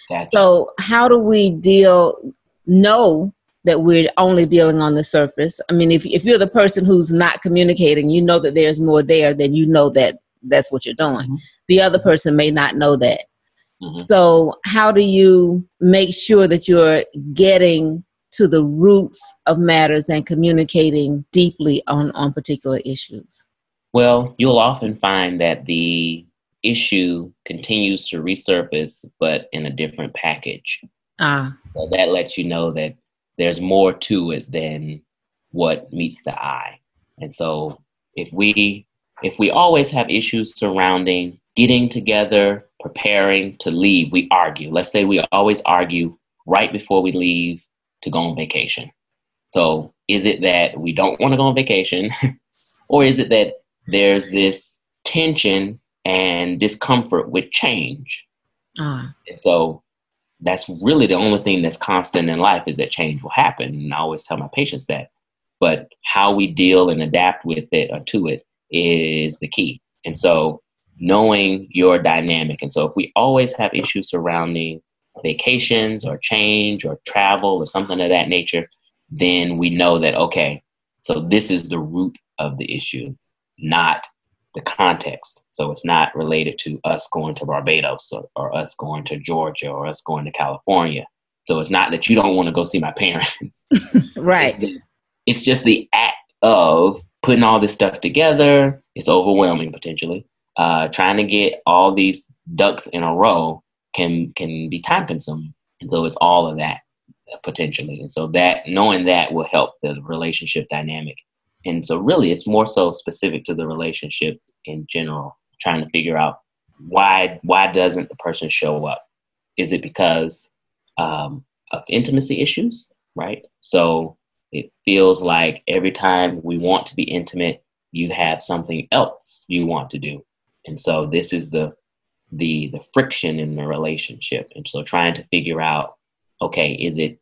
Speaker 1: Gotcha. so how do we deal know that we're only dealing on the surface. I mean, if if you're the person who's not communicating, you know that there's more there, then you know that that's what you're doing. Mm-hmm. The other person may not know that. Mm-hmm. So, how do you make sure that you're getting to the roots of matters and communicating deeply on on particular issues?
Speaker 2: Well, you'll often find that the issue continues to resurface, but in a different package.
Speaker 1: Ah.
Speaker 2: So that lets you know that there's more to it than what meets the eye. And so if we if we always have issues surrounding getting together, preparing to leave, we argue. Let's say we always argue right before we leave to go on vacation. So is it that we don't want to go on vacation? [LAUGHS] or is it that there's this tension and discomfort with change?
Speaker 1: Uh.
Speaker 2: And so that's really the only thing that's constant in life is that change will happen. And I always tell my patients that. But how we deal and adapt with it or to it is the key. And so knowing your dynamic. And so if we always have issues surrounding vacations or change or travel or something of that nature, then we know that, okay, so this is the root of the issue, not the context. So it's not related to us going to Barbados or, or us going to Georgia or us going to California. So it's not that you don't want to go see my parents. [LAUGHS]
Speaker 1: right.
Speaker 2: It's, the, it's just the act of putting all this stuff together. It's overwhelming potentially. Uh, trying to get all these ducks in a row can can be time consuming, and so it's all of that potentially. And so that knowing that will help the relationship dynamic. And so really, it's more so specific to the relationship in general. Trying to figure out why why doesn't the person show up? Is it because um, of intimacy issues, right? So it feels like every time we want to be intimate, you have something else you want to do, and so this is the the the friction in the relationship. And so trying to figure out, okay, is it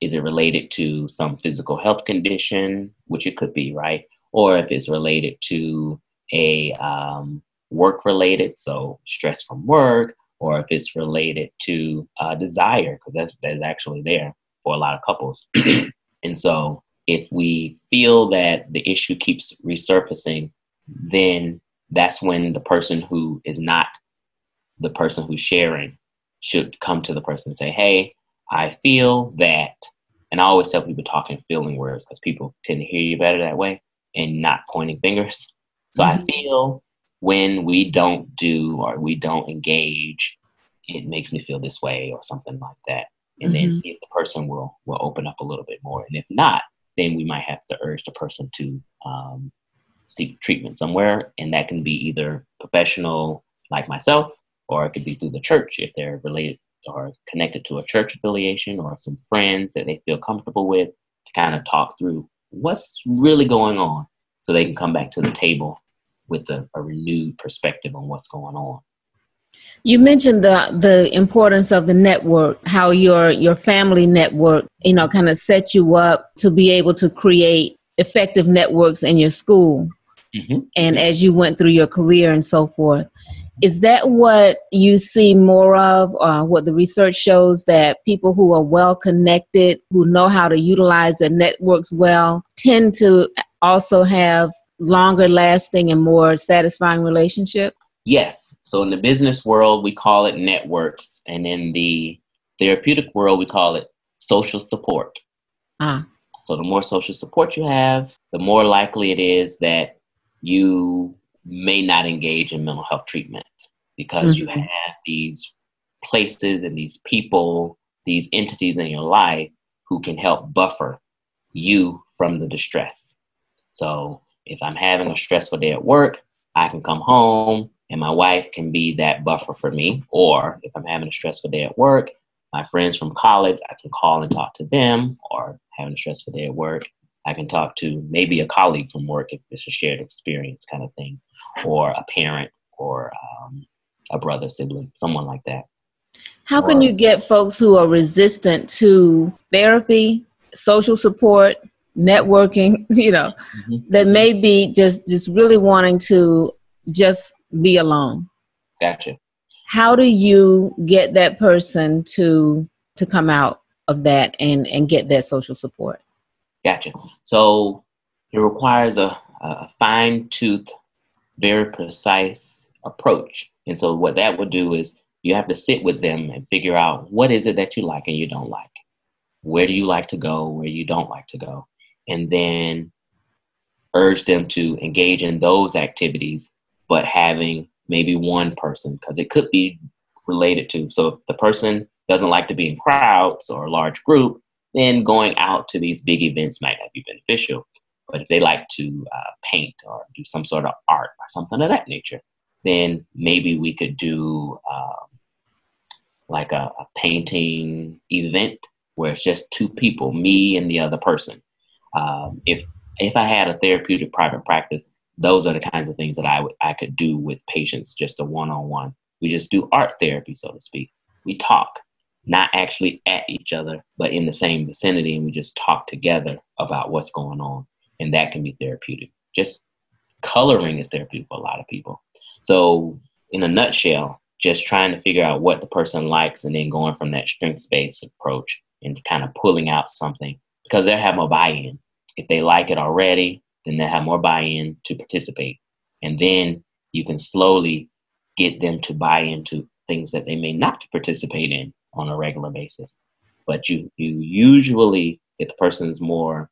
Speaker 2: is it related to some physical health condition, which it could be, right? Or if it's related to a um, work related, so stress from work, or if it's related to uh, desire, because that's that's actually there for a lot of couples. [CLEARS THROAT] and so, if we feel that the issue keeps resurfacing, then that's when the person who is not the person who's sharing should come to the person and say, "Hey, I feel that," and I always tell people talking feeling words because people tend to hear you better that way and not pointing fingers. So mm-hmm. I feel when we don't do or we don't engage, it makes me feel this way or something like that. And mm-hmm. then see if the person will will open up a little bit more. And if not, then we might have to urge the person to um, seek treatment somewhere. And that can be either professional like myself, or it could be through the church if they're related or connected to a church affiliation or some friends that they feel comfortable with to kind of talk through what's really going on so they can come back to the table with a, a renewed perspective on what's going on.
Speaker 1: You mentioned the the importance of the network, how your your family network, you know, kind of set you up to be able to create effective networks in your school. Mm-hmm. And as you went through your career and so forth, is that what you see more of? Uh, what the research shows that people who are well connected, who know how to utilize their networks well, tend to also have longer lasting and more satisfying relationship?
Speaker 2: Yes. So in the business world, we call it networks, and in the therapeutic world, we call it social support. Ah. So the more social support you have, the more likely it is that you may not engage in mental health treatment because mm-hmm. you have these places and these people, these entities in your life who can help buffer you from the distress. So if I'm having a stressful day at work, I can come home and my wife can be that buffer for me. Or if I'm having a stressful day at work, my friends from college, I can call and talk to them, or having a stressful day at work, I can talk to maybe a colleague from work if it's a shared experience kind of thing, or a parent or um, a brother, sibling, someone like that.
Speaker 1: How or, can you get folks who are resistant to therapy, social support, networking, [LAUGHS] you know, mm-hmm. that may be just just really wanting to just be alone?
Speaker 2: Gotcha.
Speaker 1: How do you get that person to to come out of that and and get that social support?
Speaker 2: Gotcha. So it requires a, a fine tooth, very precise approach. And so what that would do is you have to sit with them and figure out what is it that you like and you don't like. Where do you like to go? Where you don't like to go? And then urge them to engage in those activities, but having maybe one person, because it could be related to. So if the person doesn't like to be in crowds or a large group, then going out to these big events might not be beneficial. But if they like to uh, paint or do some sort of art or something of that nature, then maybe we could do um, like a, a, painting event where it's just two people, me and the other person. Um, if if I had a therapeutic private practice, those are the kinds of things that I would I could do with patients, just a one on one. We just do art therapy, so to speak. We talk not actually at each other, but in the same vicinity, and we just talk together about what's going on. And that can be therapeutic. Just coloring is therapeutic for a lot of people. So, in a nutshell, just trying to figure out what the person likes and then going from that strengths based approach and kind of pulling out something because they'll have more buy-in. If they like it already, then they'll have more buy-in to participate. And then you can slowly get them to buy into things that they may not participate in on a regular basis. But you you usually, if the person's more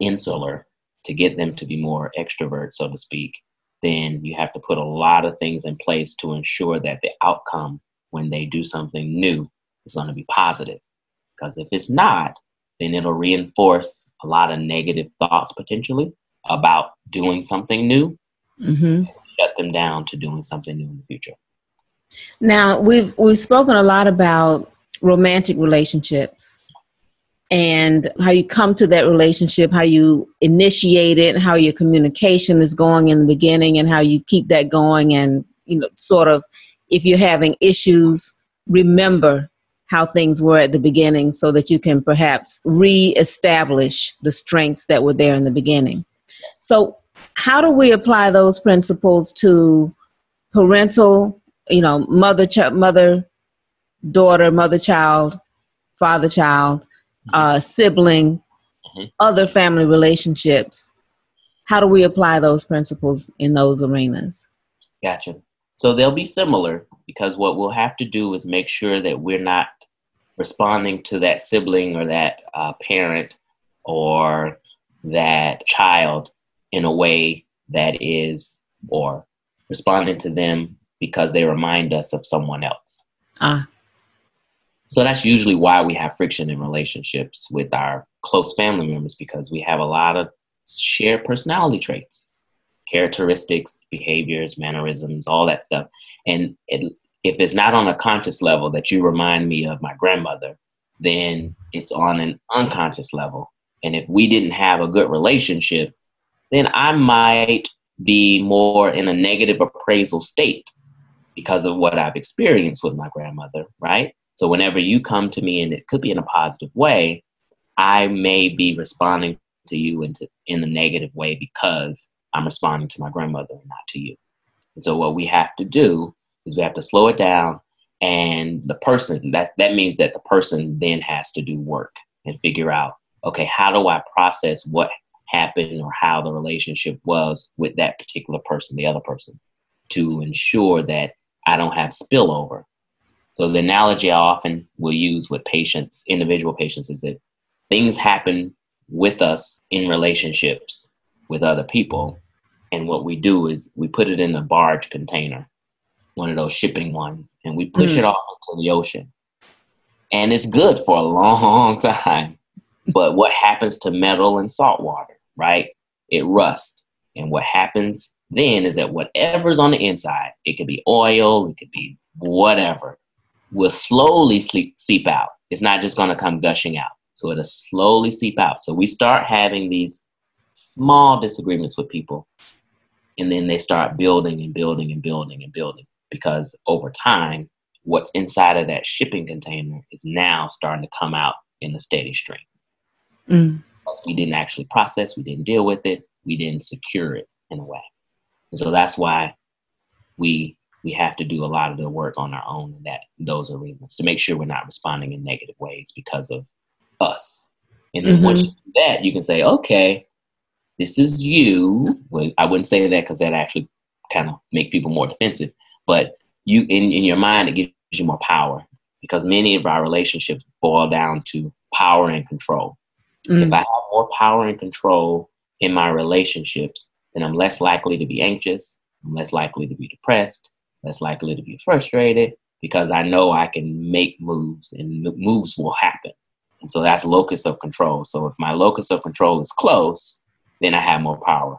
Speaker 2: insular, to get them to be more extrovert, so to speak, then you have to put a lot of things in place to ensure that the outcome when they do something new is going to be positive. Because if it's not, then it'll reinforce a lot of negative thoughts potentially about doing something new, mm-hmm. shut them down to doing something new in the future.
Speaker 1: Now we've we've spoken a lot about romantic relationships and how you come to that relationship, how you initiate it, and how your communication is going in the beginning, and how you keep that going, and you know, sort of, if you're having issues, remember how things were at the beginning, so that you can perhaps re-establish the strengths that were there in the beginning. So, how do we apply those principles to parental, you know, mother, ch- mother, daughter, mother, child, father, child? uh, sibling, mm-hmm. other family relationships. How do we apply those principles in those arenas?
Speaker 2: Gotcha. So they'll be similar because what we'll have to do is make sure that we're not responding to that sibling or that uh, parent or that child in a way that is, or responding to them because they remind us of someone else. Ah. So that's usually why we have friction in relationships with our close family members because we have a lot of shared personality traits, characteristics, behaviors, mannerisms, all that stuff. And it, if it's not on a conscious level that you remind me of my grandmother, then it's on an unconscious level. And if we didn't have a good relationship, then I might be more in a negative appraisal state because of what I've experienced with my grandmother, right? So whenever you come to me, and it could be in a positive way, I may be responding to you into in a negative way because I'm responding to my grandmother and not to you. And so what we have to do is we have to slow it down and the person that that means that the person then has to do work and figure out okay how do i process what happened or how the relationship was with that particular person the other person to ensure that i don't have spillover so the analogy I often will use with patients, individual patients, is that things happen with us in relationships with other people. And what we do is we put it in a barge container, one of those shipping ones, and we push mm. it off into the ocean. And it's good for a [LAUGHS] long time. But what happens to metal and salt water, right? It rusts. And what happens then is that whatever's on the inside, it could be oil, it could be whatever, will slowly sleep, seep out. It's not just going to come gushing out. So it'll slowly seep out. So we start having these small disagreements with people, and then they start building and building and building and building because over time, what's inside of that shipping container is now starting to come out in a steady stream. Mm. We didn't actually process, we didn't deal with it, we didn't secure it in a way. And so that's why we we have to do a lot of the work on our own in that those arenas to make sure we're not responding in negative ways because of us. And then mm-hmm. once you do that, you can say, okay, this is you. Well, I wouldn't say that because that actually kind of make people more defensive. But you, in, in your mind, it gives you more power because many of our relationships boil down to power and control. Mm. If I have more power and control in my relationships, then I'm less likely to be anxious. I'm less likely to be depressed less likely to be frustrated because I know I can make moves and moves will happen. And so that's locus of control. So if my locus of control is close, then I have more power.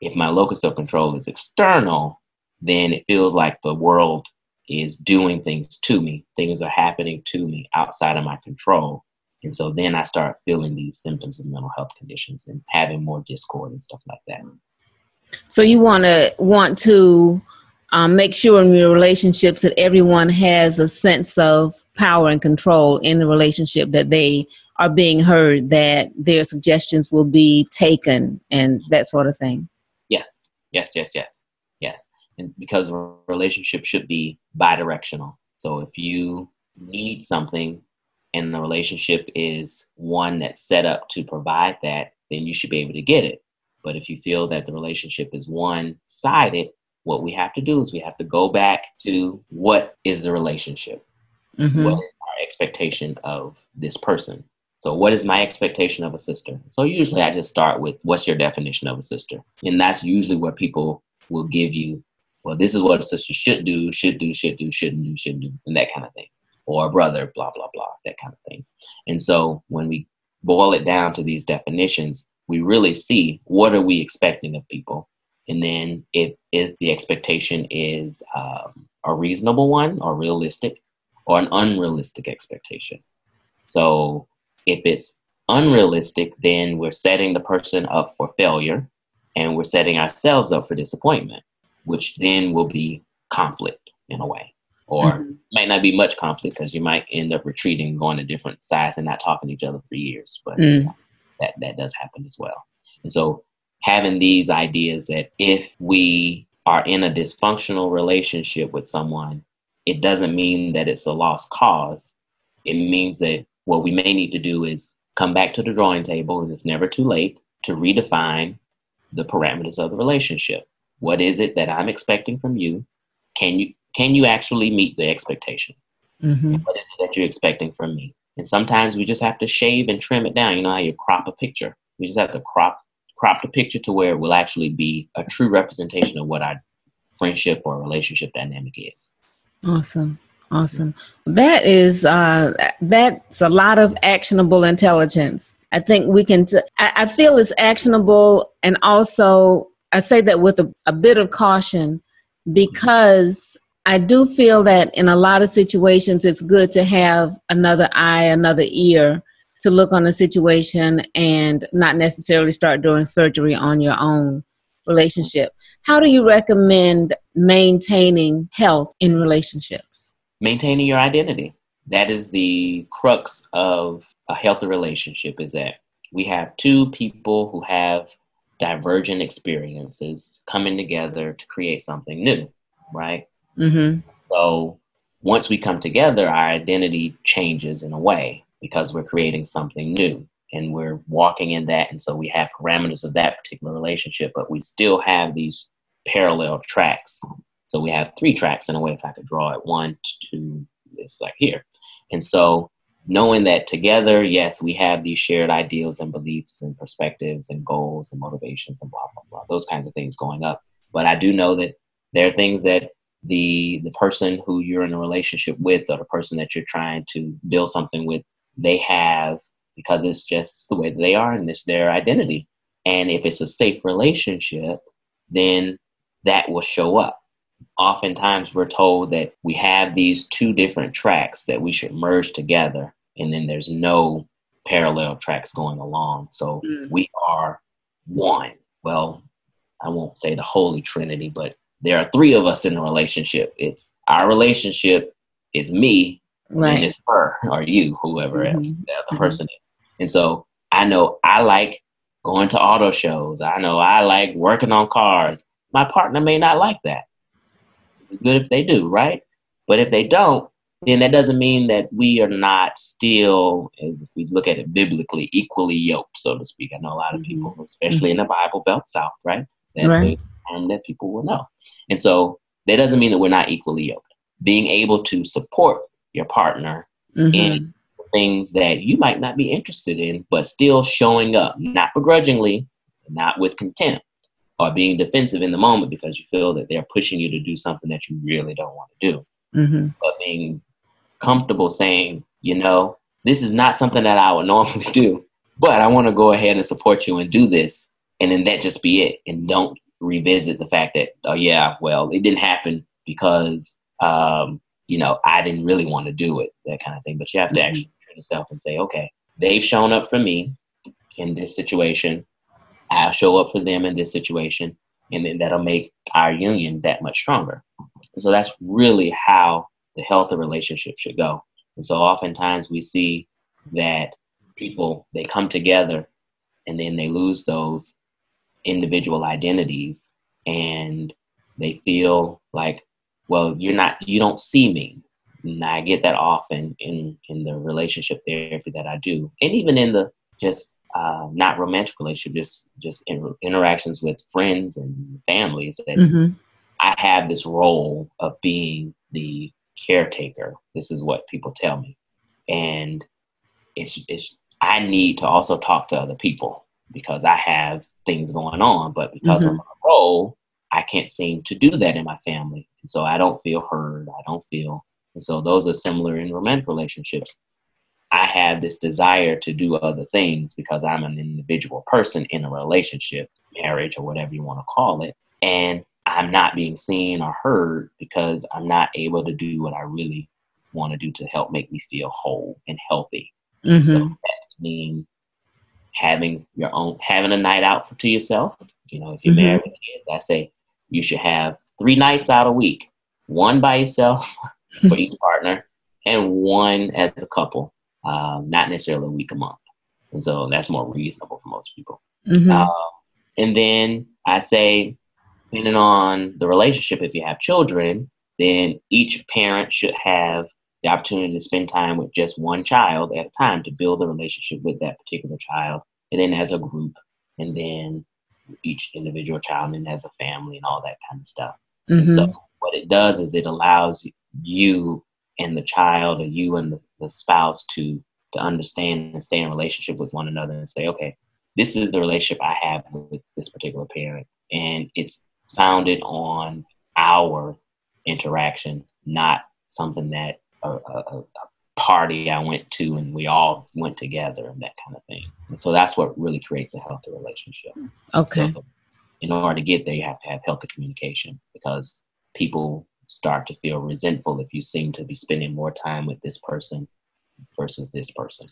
Speaker 2: If my locus of control is external, then it feels like the world is doing things to me. Things are happening to me outside of my control. And so then I start feeling these symptoms of mental health conditions and having more discord and stuff like that.
Speaker 1: So you want to want to um, make sure in your relationships that everyone has a sense of power and control in the relationship that they are being heard that their suggestions will be taken and that sort of thing
Speaker 2: yes yes yes yes yes and because a relationship should be bi-directional so if you need something and the relationship is one that's set up to provide that, then you should be able to get it. But if you feel that the relationship is one sided, what we have to do is we have to go back to what is the relationship? Mm-hmm. What is our expectation of this person? So, what is my expectation of a sister? So, usually I just start with what's your definition of a sister? And that's usually what people will give you. Well, this is what a sister should do, should do, should do, shouldn't do, shouldn't do, and that kind of thing. Or a brother, blah, blah, blah, that kind of thing. And so, when we boil it down to these definitions, we really see what are we expecting of people and then if, if the expectation is um, a reasonable one or realistic or an unrealistic expectation so if it's unrealistic then we're setting the person up for failure and we're setting ourselves up for disappointment which then will be conflict in a way or mm-hmm. might not be much conflict because you might end up retreating going to different sides and not talking to each other for years but mm that that does happen as well. And so having these ideas that if we are in a dysfunctional relationship with someone, it doesn't mean that it's a lost cause. It means that what we may need to do is come back to the drawing table, and it's never too late to redefine the parameters of the relationship. What is it that I'm expecting from you? Can you can you actually meet the expectation? Mm-hmm. What is it that you're expecting from me? And sometimes we just have to shave and trim it down. You know how you crop a picture? We just have to crop crop the picture to where it will actually be a true representation of what our friendship or relationship dynamic is.
Speaker 1: Awesome. Awesome. That is uh, that's a lot of actionable intelligence. I think we can. T- I, I feel it's actionable, and also I say that with a, a bit of caution because I do feel that in a lot of situations, it's good to have another eye, another ear to look on a situation and not necessarily start doing surgery on your own relationship. How do you recommend maintaining health in relationships?
Speaker 2: Maintaining your identity. That is the crux of a healthy relationship is that we have two people who have divergent experiences coming together to create something new, right? Mm-hmm. So once we come together, our identity changes in a way because we're creating something new and we're walking in that. And so we have parameters of that particular relationship, but we still have these parallel tracks. So we have three tracks in a way, if I could draw it one, two, it's like here. And so knowing that together, yes, we have these shared ideals and beliefs and perspectives and goals and motivations and blah, blah, blah, those kinds of things going up. But I do know that there are things that the the person who you're in a relationship with or the person that you're trying to build something with they have because it's just the way they are and it's their identity and if it's a safe relationship then that will show up oftentimes we're told that we have these two different tracks that we should merge together and then there's no parallel tracks going along so mm. we are one well i won't say the holy trinity but there are three of us in a relationship. It's our relationship, it's me, right. and it's her or you, whoever mm-hmm. else the other mm-hmm. person is. And so I know I like going to auto shows. I know I like working on cars. My partner may not like that. Good if they do, right? But if they don't, then that doesn't mean that we are not still, if we look at it biblically, equally yoked, so to speak. I know a lot of mm-hmm. people, especially mm-hmm. in the Bible Belt South, right? That's right and that people will know. And so that doesn't mean that we're not equally yoked. Being able to support your partner mm-hmm. in things that you might not be interested in, but still showing up, not begrudgingly, not with contempt or being defensive in the moment because you feel that they're pushing you to do something that you really don't want to do. Mm-hmm. But being comfortable saying, you know, this is not something that I would [LAUGHS] normally do, but I want to go ahead and support you and do this. And then that just be it. And don't revisit the fact that, oh yeah, well, it didn't happen because um, you know I didn't really want to do it, that kind of thing. But you have to mm-hmm. actually turn yourself and say, okay, they've shown up for me in this situation. I'll show up for them in this situation, and then that'll make our union that much stronger. And so that's really how the healthy relationship should go. And so oftentimes we see that people they come together and then they lose those individual identities and they feel like well you're not you don't see me And I get that often in in the relationship therapy that I do, and even in the just uh, not romantic relationship, just just in, interactions with friends and families. That mm-hmm. I have this role of being the caretaker. This is what people tell me, and it's it's I need to also talk to other people because I have things going on, but because mm-hmm. of my role, I can't seem to do that in my family. And so I don't feel heard. I don't feel, and so those are similar in romantic relationships. I have this desire to do other things because I'm an individual person in a relationship, marriage, or whatever you want to call it. And I'm not being seen or heard because I'm not able to do what I really want to do to help make me feel whole and healthy. Mm-hmm. So that means having your own, having a night out for, to yourself. You know, if you're mm-hmm. married with kids, I say you should have three nights out a week, one by yourself [LAUGHS] for each partner, and one as a couple um, not necessarily a week a month. And so that's more reasonable for most people. Mm-hmm. Uh, and then I say, depending on the relationship, if you have children, then each parent should have the opportunity to spend time with just one child at a time to build a relationship with that particular child, and then as a group, and then each individual child, and as a family, and all that kind of stuff. Mm-hmm. so, what it does is it allows you and the child or you and the, the spouse to to understand and stay in relationship with one another and say, okay, this is the relationship I have with this particular parent. And it's founded on our interaction, not something that a, a, a, party I went to and we all went together and that kind of thing. And so that's what really creates a healthy relationship.
Speaker 1: Okay.
Speaker 2: So in order to get there, you have to have healthy communication because people start to feel resentful if you seem to be spending more time with this person versus this person.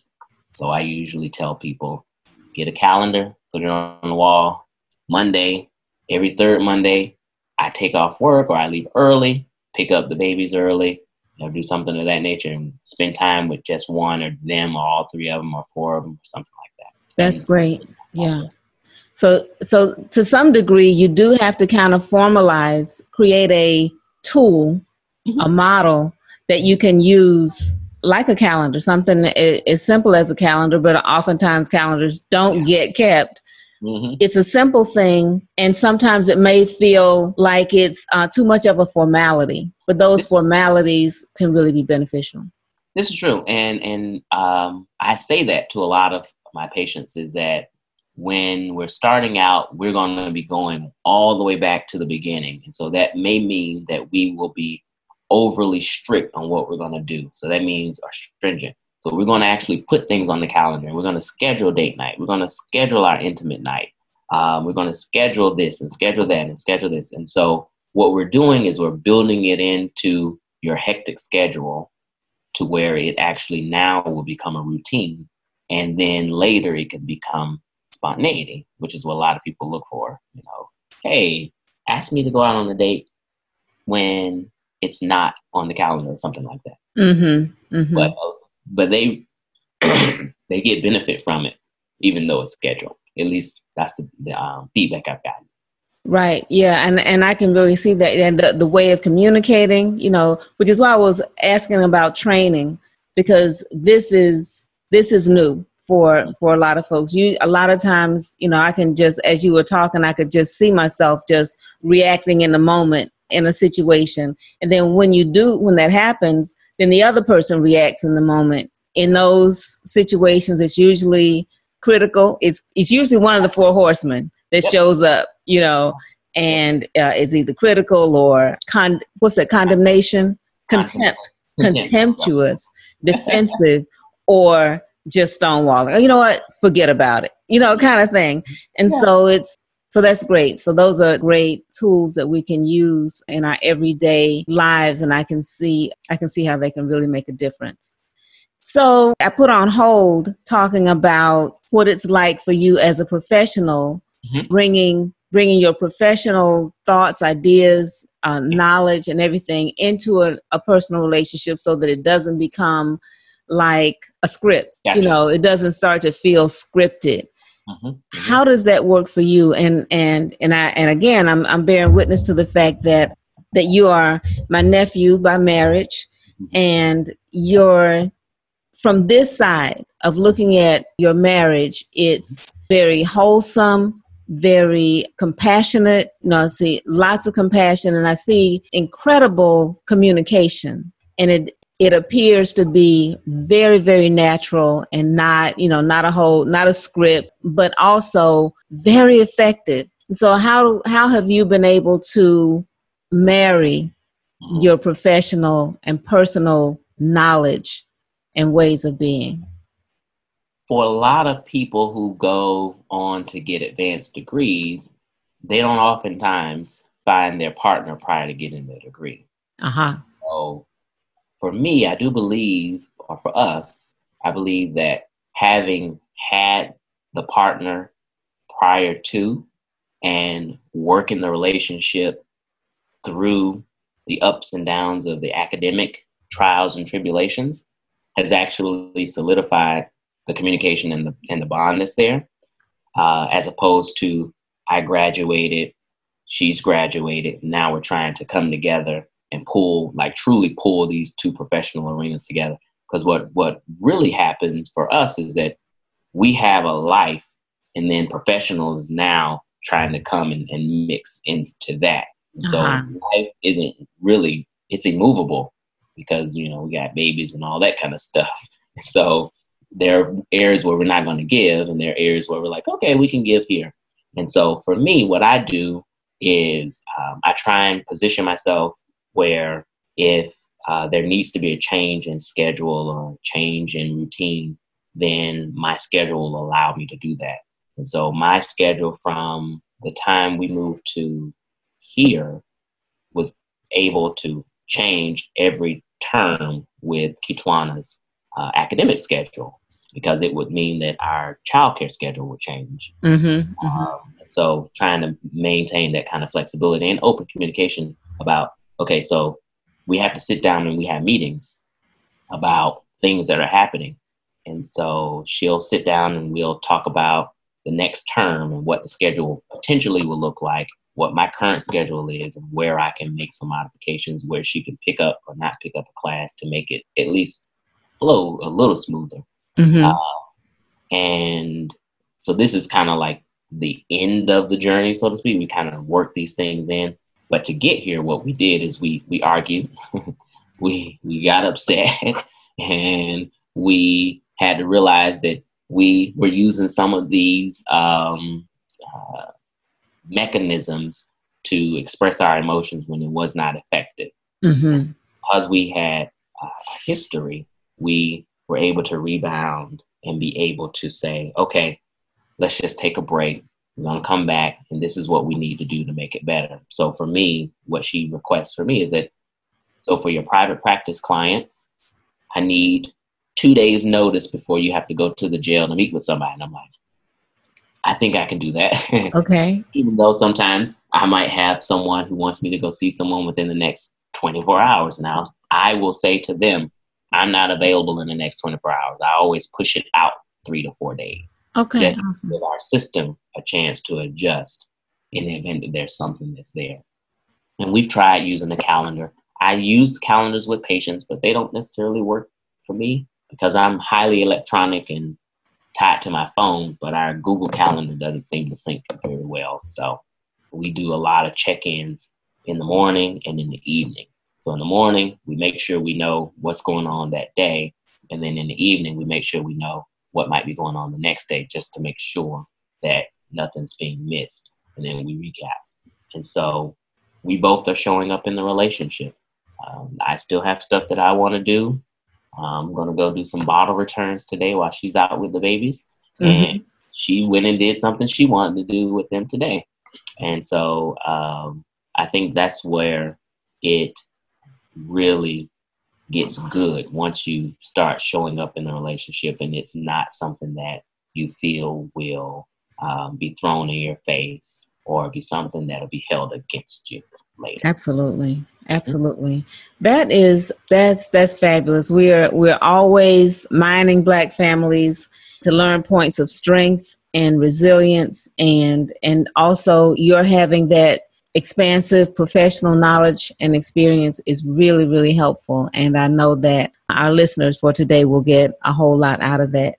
Speaker 2: So I usually tell people get a calendar, put it on the wall. Monday, every third Monday, I take off work or I leave early, pick up the babies early, you know, do something of that nature and spend time with just one or them or all three of them or four of them or something like that.
Speaker 1: That's and, great. Uh, yeah. So so to some degree you do have to kind of formalize, create a tool, mm-hmm. a model that you can use like a calendar, something as simple as a calendar, but oftentimes calendars don't yeah. get kept. Mm-hmm. It's a simple thing, and sometimes it may feel like it's uh, too much of a formality, but those formalities can really be beneficial.
Speaker 2: This is true, and and um, I say that to a lot of my patients is that when we're starting out, we're going to be going all the way back to the beginning. And so that may mean that we will be overly strict on what we're going to do. So that means stringent. So we're going to actually put things on the calendar and we're going to schedule date night. We're going to schedule our intimate night. Um, we're going to schedule this and schedule that and schedule this. And so what we're doing is we're building it into your hectic schedule to where it actually now will become a routine. And then later it can become spontaneity, which is what a lot of people look for. You know, hey, ask me to go out on a date when it's not on the calendar or something like that. Mm-hmm, mm-hmm. But uh, but they [CLEARS THROAT] they get benefit from it, even though it's scheduled. At least that's the, the um, feedback I've gotten.
Speaker 1: Right. Yeah. And and I can really see that and the, the way of communicating, you know, which is why I was asking about training because this is this is new for for a lot of folks. You a lot of times you know i can just as you were talking i could just see myself just reacting in the moment in a situation. And then when you do when that happens then the other person reacts in the moment. In those situations it's usually critical. It's it's usually one of the four horsemen that shows up you know and uh, is either critical or con what's that condemnation? Contempt. Contemptuous defensive or just stonewalling. You know what? Forget about it. You know, kind of thing. And yeah. so it's so that's great. So those are great tools that we can use in our everyday lives and I can see I can see how they can really make a difference. So I put on hold talking about what it's like for you as a professional mm-hmm. bringing bringing your professional thoughts, ideas, uh, knowledge and everything into a, a personal relationship so that it doesn't become like a script. Gotcha. You know, it doesn't start to feel scripted. Mm-hmm. Mm-hmm. How does that work for you? And and and I and again, I'm I'm bearing witness to the fact that that you are my nephew by marriage, Mm-hmm. And your from this side of looking at your marriage, it's very wholesome, very compassionate. You know, I see lots of compassion and I see incredible communication. And it it appears to be very, very natural and not, you know, not a whole not a script, but also very effective. So how how have you been able to marry your professional and personal knowledge and ways of being?
Speaker 2: For a lot of people who go on to get advanced degrees, they don't oftentimes find their partner prior to getting their degree.
Speaker 1: Uh huh.
Speaker 2: So, for me, I do believe, or for us, I believe that having had the partner prior to and working the relationship through the ups and downs of the academic trials and tribulations has actually solidified the communication and the and the bond that's there, uh, as opposed to I graduated, she's graduated, now we're trying to come together and pull like truly pull these two professional arenas together. Because what what really happens for us is that we have a life, and then professionals now trying to come and, and mix into that. So uh-huh. life isn't really it's immovable because you know we got babies and all that kind of stuff. [LAUGHS] So there are areas where we're not going to give, and there are areas where we're like, okay, we can give here. And so for me, what I do is um, I try and position myself where if uh, there needs to be a change in schedule or change in routine, then my schedule will allow me to do that. And so my schedule from the time we moved to here was able to change every term with Kitwana's uh, academic schedule because it would mean that our childcare schedule would change.
Speaker 1: Mm-hmm, mm-hmm. Um,
Speaker 2: so trying to maintain that kind of flexibility and open communication about okay, so we have to sit down and we have meetings about things that are happening. And so she'll sit down and we'll talk about the next term and what the schedule potentially will look like what my current schedule is and where I can make some modifications where she can pick up or not pick up a class to make it at least flow a little smoother.
Speaker 1: Mm-hmm. Uh,
Speaker 2: and so this is kind of like the end of the journey, so to speak. We kind of work these things in. But to get here, what we did is we we argued, [LAUGHS] we we got upset, [LAUGHS] and we had to realize that we were using some of these um, uh, mechanisms to express our emotions when it was not effective.
Speaker 1: Mm-hmm.
Speaker 2: Because we had a history, we were able to rebound and be able to say, okay, let's just take a break. We're going to come back, and this is what we need to do to make it better. So, for me, what she requests for me is that so for your private practice clients, I need two days' notice before you have to go to the jail to meet with somebody. And I'm like, I think I can do that. [LAUGHS]
Speaker 1: Okay.
Speaker 2: Even though sometimes I might have someone who wants me to go see someone within the next 24 hours. And I'll, I will say to them, I'm not available in the next 24 hours. I always push it out three to four days.
Speaker 1: Okay.
Speaker 2: Awesome. give our system a chance to adjust in the event that there's something that's there. And we've tried using the calendar. I use calendars with patients, but they don't necessarily work for me because I'm highly electronic and tied to my phone, but our Google Calendar doesn't seem to sync very well. So we do a lot of check ins in the morning and in the evening. So in the morning, we make sure we know what's going on that day. And then in the evening, we make sure we know what might be going on the next day just to make sure that nothing's being missed. And then we recap. And so we both are showing up in the relationship. Um, I still have stuff that I want to do. I'm gonna go do some bottle returns today while she's out with the babies. Mm-hmm. And she went and did something she wanted to do with them today. And so um, I think that's where it really gets good once you start showing up in the relationship and it's not something that you feel will um, be thrown in your face or be something that'll be held against you later.
Speaker 1: Absolutely. Absolutely. That is that's that's fabulous. We're we're always mining black families to learn points of strength and resilience and and also you're having that expansive professional knowledge and experience is really, really helpful. And I know that our listeners for today will get a whole lot out of that.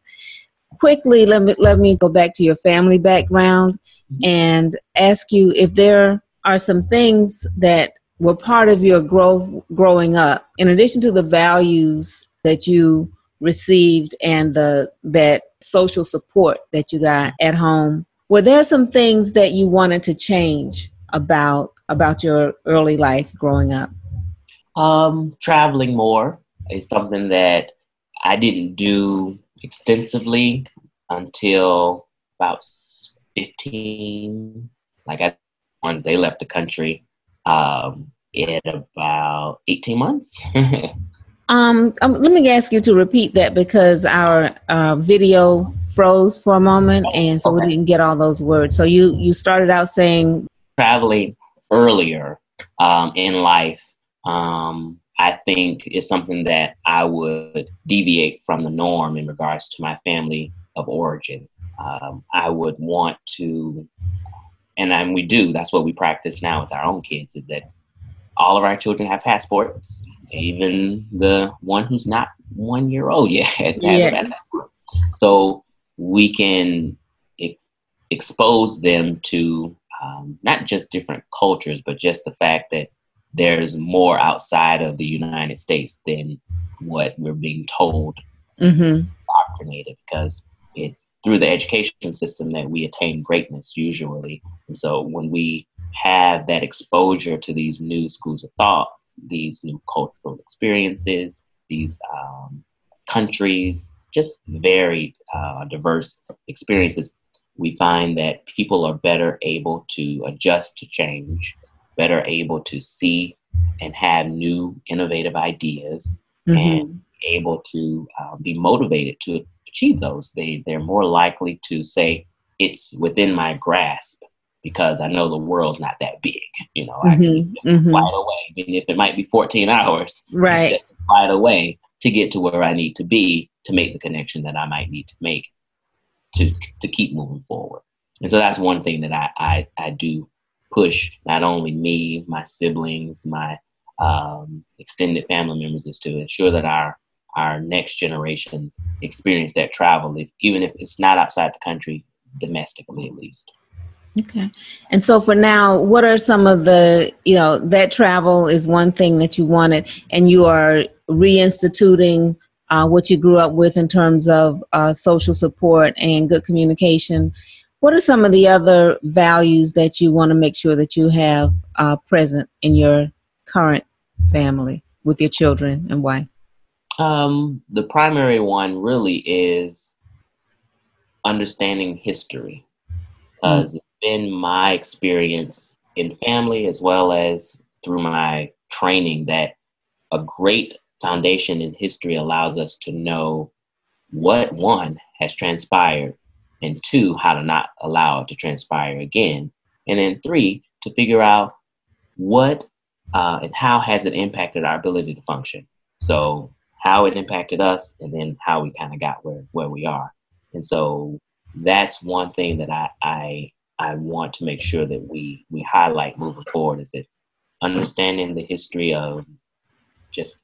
Speaker 1: Quickly, let me, let me go back to your family background mm-hmm. and ask you if there are some things that were part of your growth growing up, in addition to the values that you received and the that social support that you got at home were there some things that you wanted to change about about your early life growing up
Speaker 2: um, traveling more is something that i didn't do extensively until about 15 like I, once they left the country um, in about 18 months [LAUGHS]
Speaker 1: Um, um, let me ask you to repeat that because our uh, video froze for a moment, and so okay. we didn't get all those words. So you you started out saying
Speaker 2: traveling earlier um, in life. Um, I think is something that I would deviate from the norm in regards to my family of origin. Um, I would want to, and, and we do. That's what we practice now with our own kids. Is that all of our children have passports even the one who's not one year old yet. [LAUGHS] yeah. So we can e- expose them to um, not just different cultures, but just the fact that there's more outside of the United States than what we're being told, mm-hmm. indoctrinated, because it's through the education system that we attain greatness usually. And so when we have that exposure to these new schools of thought, these new cultural experiences, these um, countries, just very uh, diverse experiences, we find that people are better able to adjust to change, better able to see and have new innovative ideas, mm-hmm. and able to uh, be motivated to achieve those. They, they're more likely to say, it's within my grasp because I know the world's not that big. You know, mm-hmm. I can just mm-hmm. fly away, even if it might be 14 hours.
Speaker 1: Right.
Speaker 2: Fly away to get to where I need to be to make the connection that I might need to make to to keep moving forward. And so that's one thing that I I, I do push not only me, my siblings, my um, extended family members is to ensure that our our next generations experience that travel, if, even if it's not outside the country, domestically at least.
Speaker 1: Okay. And so for now, what are some of the, you know, that travel is one thing that you wanted, and you are reinstituting uh, what you grew up with in terms of uh, social support and good communication. What are some of the other values that you want to make sure that you have uh, present in your current family with your children and why?
Speaker 2: Um, the primary one really is understanding history. Because mm been my experience in family as well as through my training that a great foundation in history allows us to know what one has transpired and two how to not allow it to transpire again and then three to figure out what uh, and how has it impacted our ability to function. So how it impacted us and then how we kind of got where, where we are. And so that's one thing that I, I I want to make sure that we we highlight moving forward is that understanding the history of just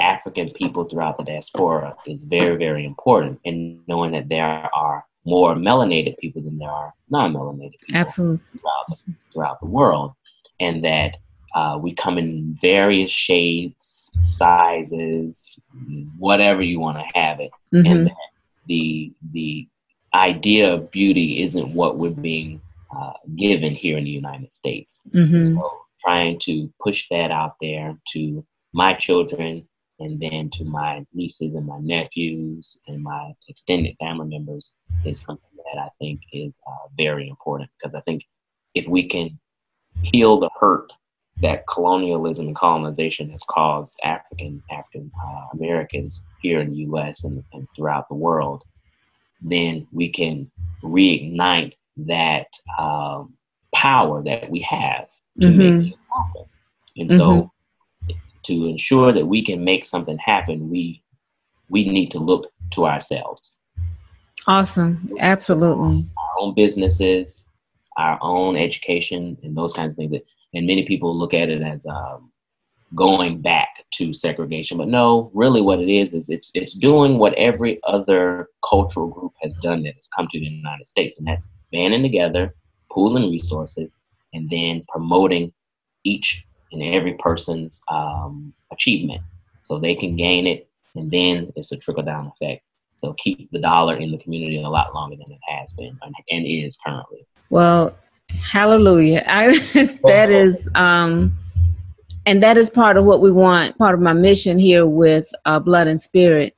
Speaker 2: African people throughout the diaspora is very very important, and knowing that there are more melanated people than there are non-melanated people
Speaker 1: Absolutely.
Speaker 2: Throughout, the, throughout the world, and that uh, we come in various shades, sizes, whatever you want to have it, mm-hmm. and that the the idea of beauty isn't what we're being uh, given here in the United States. Mm-hmm. So trying to push that out there to my children and then to my nieces and my nephews and my extended family members is something that I think is uh, very important because I think if we can heal the hurt that colonialism and colonization has caused African African uh, Americans here in the U.S. And, and, throughout the world, then we can reignite that um, power that we have to mm-hmm. make it happen. And mm-hmm. so, to ensure that we can make something happen, we we need to look to ourselves.
Speaker 1: Awesome, absolutely.
Speaker 2: Our own businesses, our own education, and those kinds of things. That and many people look at it as um, going back to segregation. But no, really, what it is is it's it's doing what every other cultural group has done that has come to the United States, and that's banding together, pooling resources, and then promoting each and every person's um, achievement, so they can gain it, and then it's a trickle down effect. So keep the dollar in the community a lot longer than it has been and is currently.
Speaker 1: Well, hallelujah! [LAUGHS] I, that is. Um, and that is part of what we want part of my mission here with uh, blood and spirit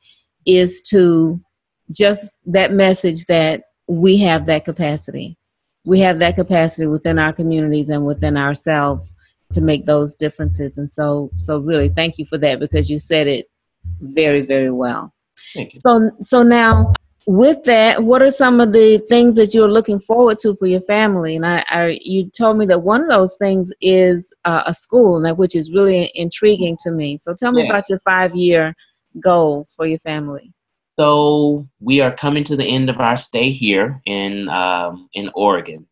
Speaker 1: is to just that message that we have that capacity we have that capacity within our communities and within ourselves to make those differences and so so really thank you for that because you said it very very well
Speaker 2: thank you.
Speaker 1: so so now with that, what are some of the things that you're looking forward to for your family? And I, I you told me that one of those things is uh, a school, now, which is really intriguing to me. So tell me yeah. about your five year goals for your family.
Speaker 2: So we are coming to the end of our stay here in um, in Oregon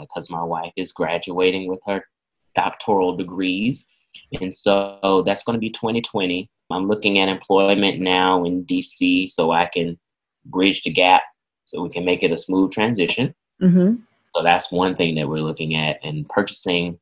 Speaker 2: because uh, my wife is graduating with her doctoral degrees, and so that's going to be 2020. I'm looking at employment now in DC so I can bridge the gap so we can make it a smooth transition. Mm-hmm. So that's one thing that we're looking at, and purchasing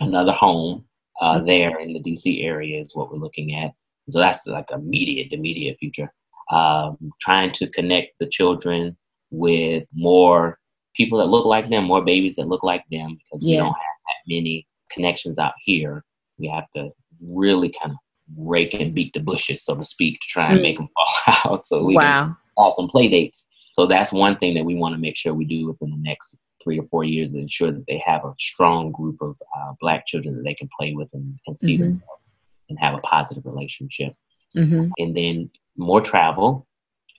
Speaker 2: another home uh, mm-hmm. there in the DC area is what we're looking at. So that's like immediate, to immediate future. Um, trying to connect the children with more people that look like them, more babies that look like them, because yes. we don't have that many connections out here. We have to really kind of rake and beat the bushes, so to speak, to try and mm. make them fall [LAUGHS] out. So we wow awesome play dates. So that's one thing that we want to make sure we do within the next three or four years to ensure that they have a strong group of uh, black children that they can play with and, and see mm-hmm. themselves and have a positive relationship. Mm-hmm. And then more travel.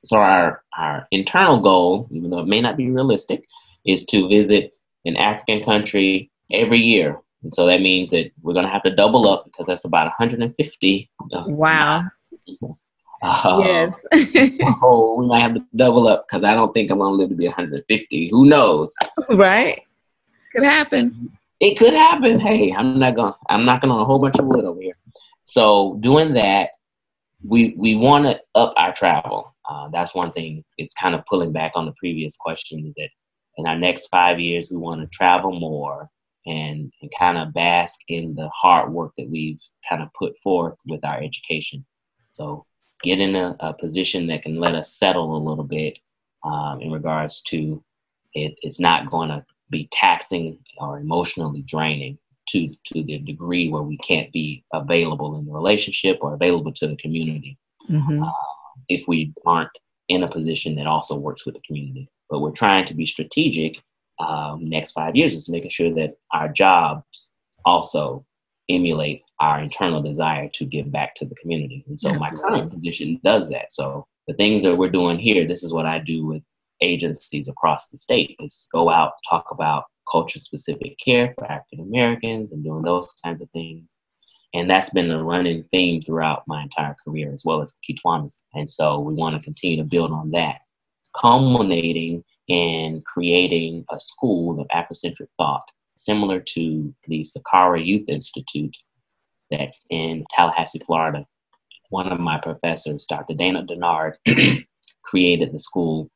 Speaker 2: So our our internal goal, even though it may not be realistic, is to visit an African country every year. And so that means that we're going to have to double up because that's about 150.
Speaker 1: Wow. [LAUGHS] Uh, yes. [LAUGHS] [LAUGHS]
Speaker 2: oh, we might have to double up because I don't think I'm gonna live to be 150. Who knows?
Speaker 1: Right. Could happen.
Speaker 2: It could happen. Hey, I'm not gonna. I'm not gonna a whole bunch of wood over here. So doing that, we we want to up our travel. Uh, that's one thing. It's kind of pulling back on the previous questions that in our next five years we want to travel more and and kind of bask in the hard work that we've kind of put forth with our education. So get in a, a position that can let us settle a little bit um, in regards to it, it's not going to be taxing or emotionally draining to to the degree where we can't be available in the relationship or available to the community mm-hmm. uh, if we aren't in a position that also works with the community. But we're trying to be strategic. Um, next five years is making sure that our jobs also emulate our internal desire to give back to the community. And so Absolutely. my current position does that. So the things that we're doing here, this is what I do with agencies across the state is go out, talk about culture specific care for African Americans and doing those kinds of things. And that's been a running theme throughout my entire career, as well as Kiwanis. And so we want to continue to build on that, culminating in creating a school of Afrocentric thought similar to the Sakkara Youth Institute that's in Tallahassee, Florida. One of my professors, Dr. Dana Dennard, [CLEARS THROAT] created the school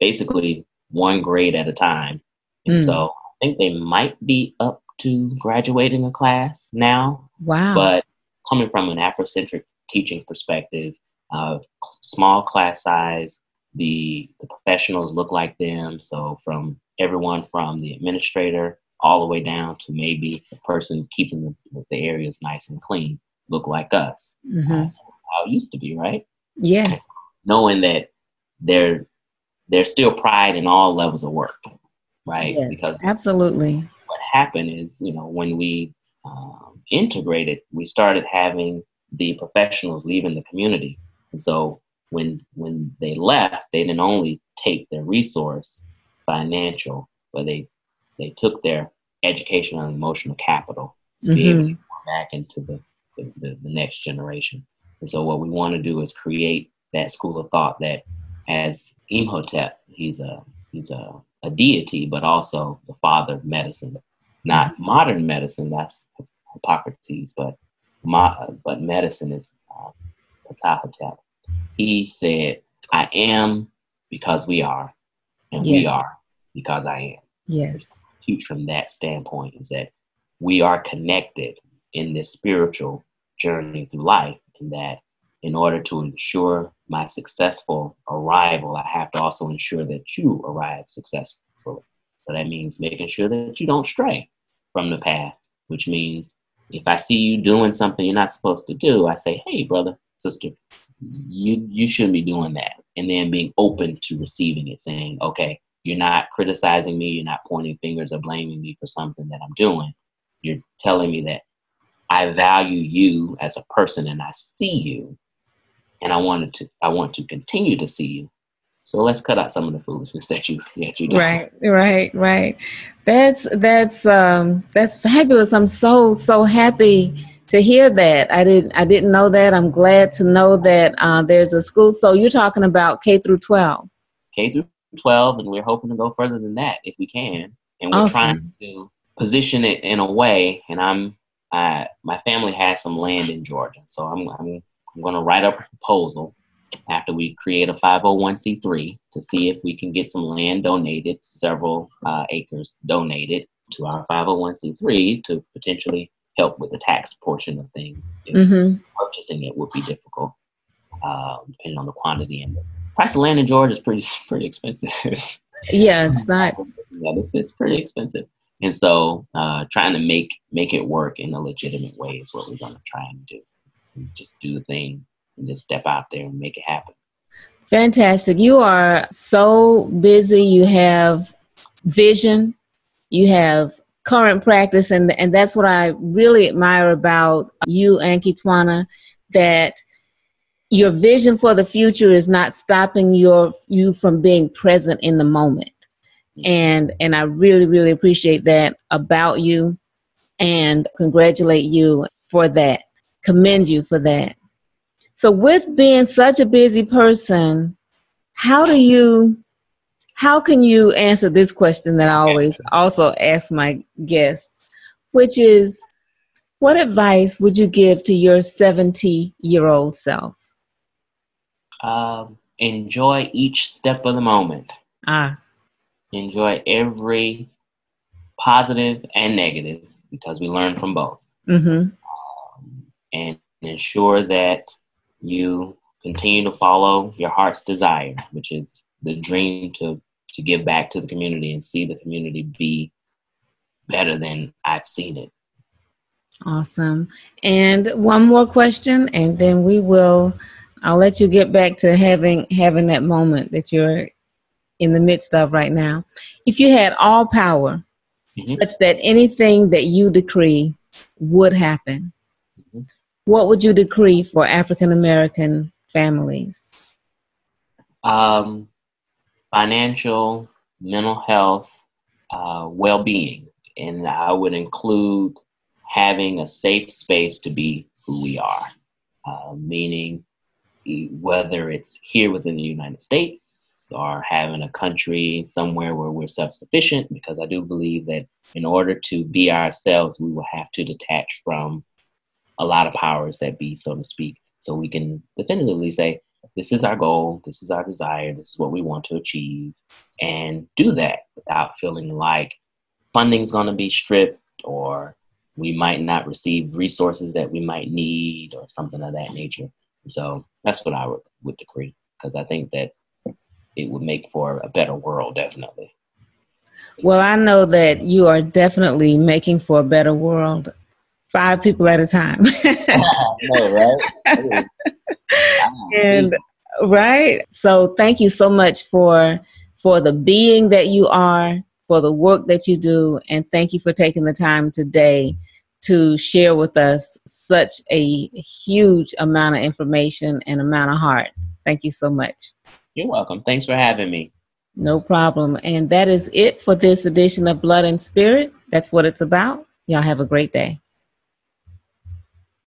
Speaker 2: basically one grade at a time. And mm. so I think they might be up to graduating a class now.
Speaker 1: Wow.
Speaker 2: But coming from an Afrocentric teaching perspective, uh, small class size, the, the professionals look like them. So from everyone from the administrator all the way down to maybe the person keeping the, the areas nice and clean look like us. Mm-hmm. That's how it used to be, right?
Speaker 1: Yeah.
Speaker 2: Knowing that there there's still pride in all levels of work, right?
Speaker 1: Yes, because absolutely.
Speaker 2: What happened is, you know, when we um, integrated, we started having the professionals leaving the community, and so when when they left, they didn't only take their resource, financial, but they they took their educational and emotional capital to mm-hmm. be able to go back into the, the, the, the next generation. And so what we want to do is create that school of thought that as Imhotep, he's a he's a, a deity, but also the father of medicine. not modern medicine. That's Hippocrates, but but medicine is uh, Ptah He said, "I am because we are, and yes. we are because I am."
Speaker 1: Yes.
Speaker 2: Huge from that standpoint is that we are connected in this spiritual journey through life, and that in order to ensure my successful arrival, I have to also ensure that you arrive successfully. So that means making sure that you don't stray from the path, which means if I see you doing something you're not supposed to do, I say, hey, brother, sister, you, you shouldn't be doing that. And then being open to receiving it, saying, okay, you're not criticizing me, you're not pointing fingers or blaming me for something that I'm doing. You're telling me that I value you as a person and I see you and I wanted to I want to continue to see you. So let's cut out some of the foolishness that you that you do.
Speaker 1: Right, right, right. That's that's um that's fabulous. I'm so so happy to hear that. I didn't I didn't know that. I'm glad to know that uh, there's a school. So you're talking about K through 12.
Speaker 2: K through 12, and we're hoping to go further than that if we can. And we're awesome. trying to position it in a way. And I'm I, my family has some land in Georgia, so I'm I'm I'm going to write up a proposal after we create a 501c3 to see if we can get some land donated, several uh, acres donated to our 501c3 to potentially help with the tax portion of things. Mm-hmm. Purchasing it would be difficult, uh, depending on the quantity and the price of land in Georgia is pretty [LAUGHS] pretty expensive.
Speaker 1: yeah, it's [LAUGHS] not.
Speaker 2: Yeah, this is pretty expensive, and so uh, trying to make make it work in a legitimate way is what we're going to try and do just do the thing and just step out there and make it happen.
Speaker 1: Fantastic. You are so busy. You have vision, you have current practice, and, and that's what I really admire about you and Kitwana that your vision for the future is not stopping your you from being present in the moment. And and I really, really appreciate that about you and congratulate you for that commend you for that. So, with being such a busy person, how do you, how can you answer this question that I always also ask my guests, which is, what advice would you give to your 70 year old self?
Speaker 2: Um, enjoy each step of the moment.
Speaker 1: Ah.
Speaker 2: Enjoy every positive and negative because we learn from both. Mm-hmm and ensure that you continue to follow your heart's desire, which is the dream to to give back to the community and see the community be better than I've seen it.
Speaker 1: Awesome. And one more question and then we will I'll let you get back to having having that moment that you're in the midst of right now. If you had all power mm-hmm. such that anything that you decree would happen, what would you decree for African American families?
Speaker 2: Um, financial, mental health, uh, well being. And I would include having a safe space to be who we are, uh, meaning whether it's here within the United States or having a country somewhere where we're self sufficient, because I do believe that in order to be ourselves, we will have to detach from a lot of powers that be, so to speak. So we can definitively say, this is our goal, this is our desire, this is what we want to achieve, and do that without feeling like funding's going to be stripped or we might not receive resources that we might need or something of that nature. So that's what I would, would decree because I think that it would make for a better world, definitely.
Speaker 1: Well, I know that you are definitely making for a better world five people at a time. [LAUGHS] [LAUGHS] know, right? And right. So thank you so much for for the being that you are, for the work that you do, and thank you for taking the time today to share with us such a huge amount of information and amount of heart. Thank you so much.
Speaker 2: You're welcome. Thanks for having me.
Speaker 1: No problem. And that is it for this edition of Blood and Spirit. That's what it's about. Y'all have a great day.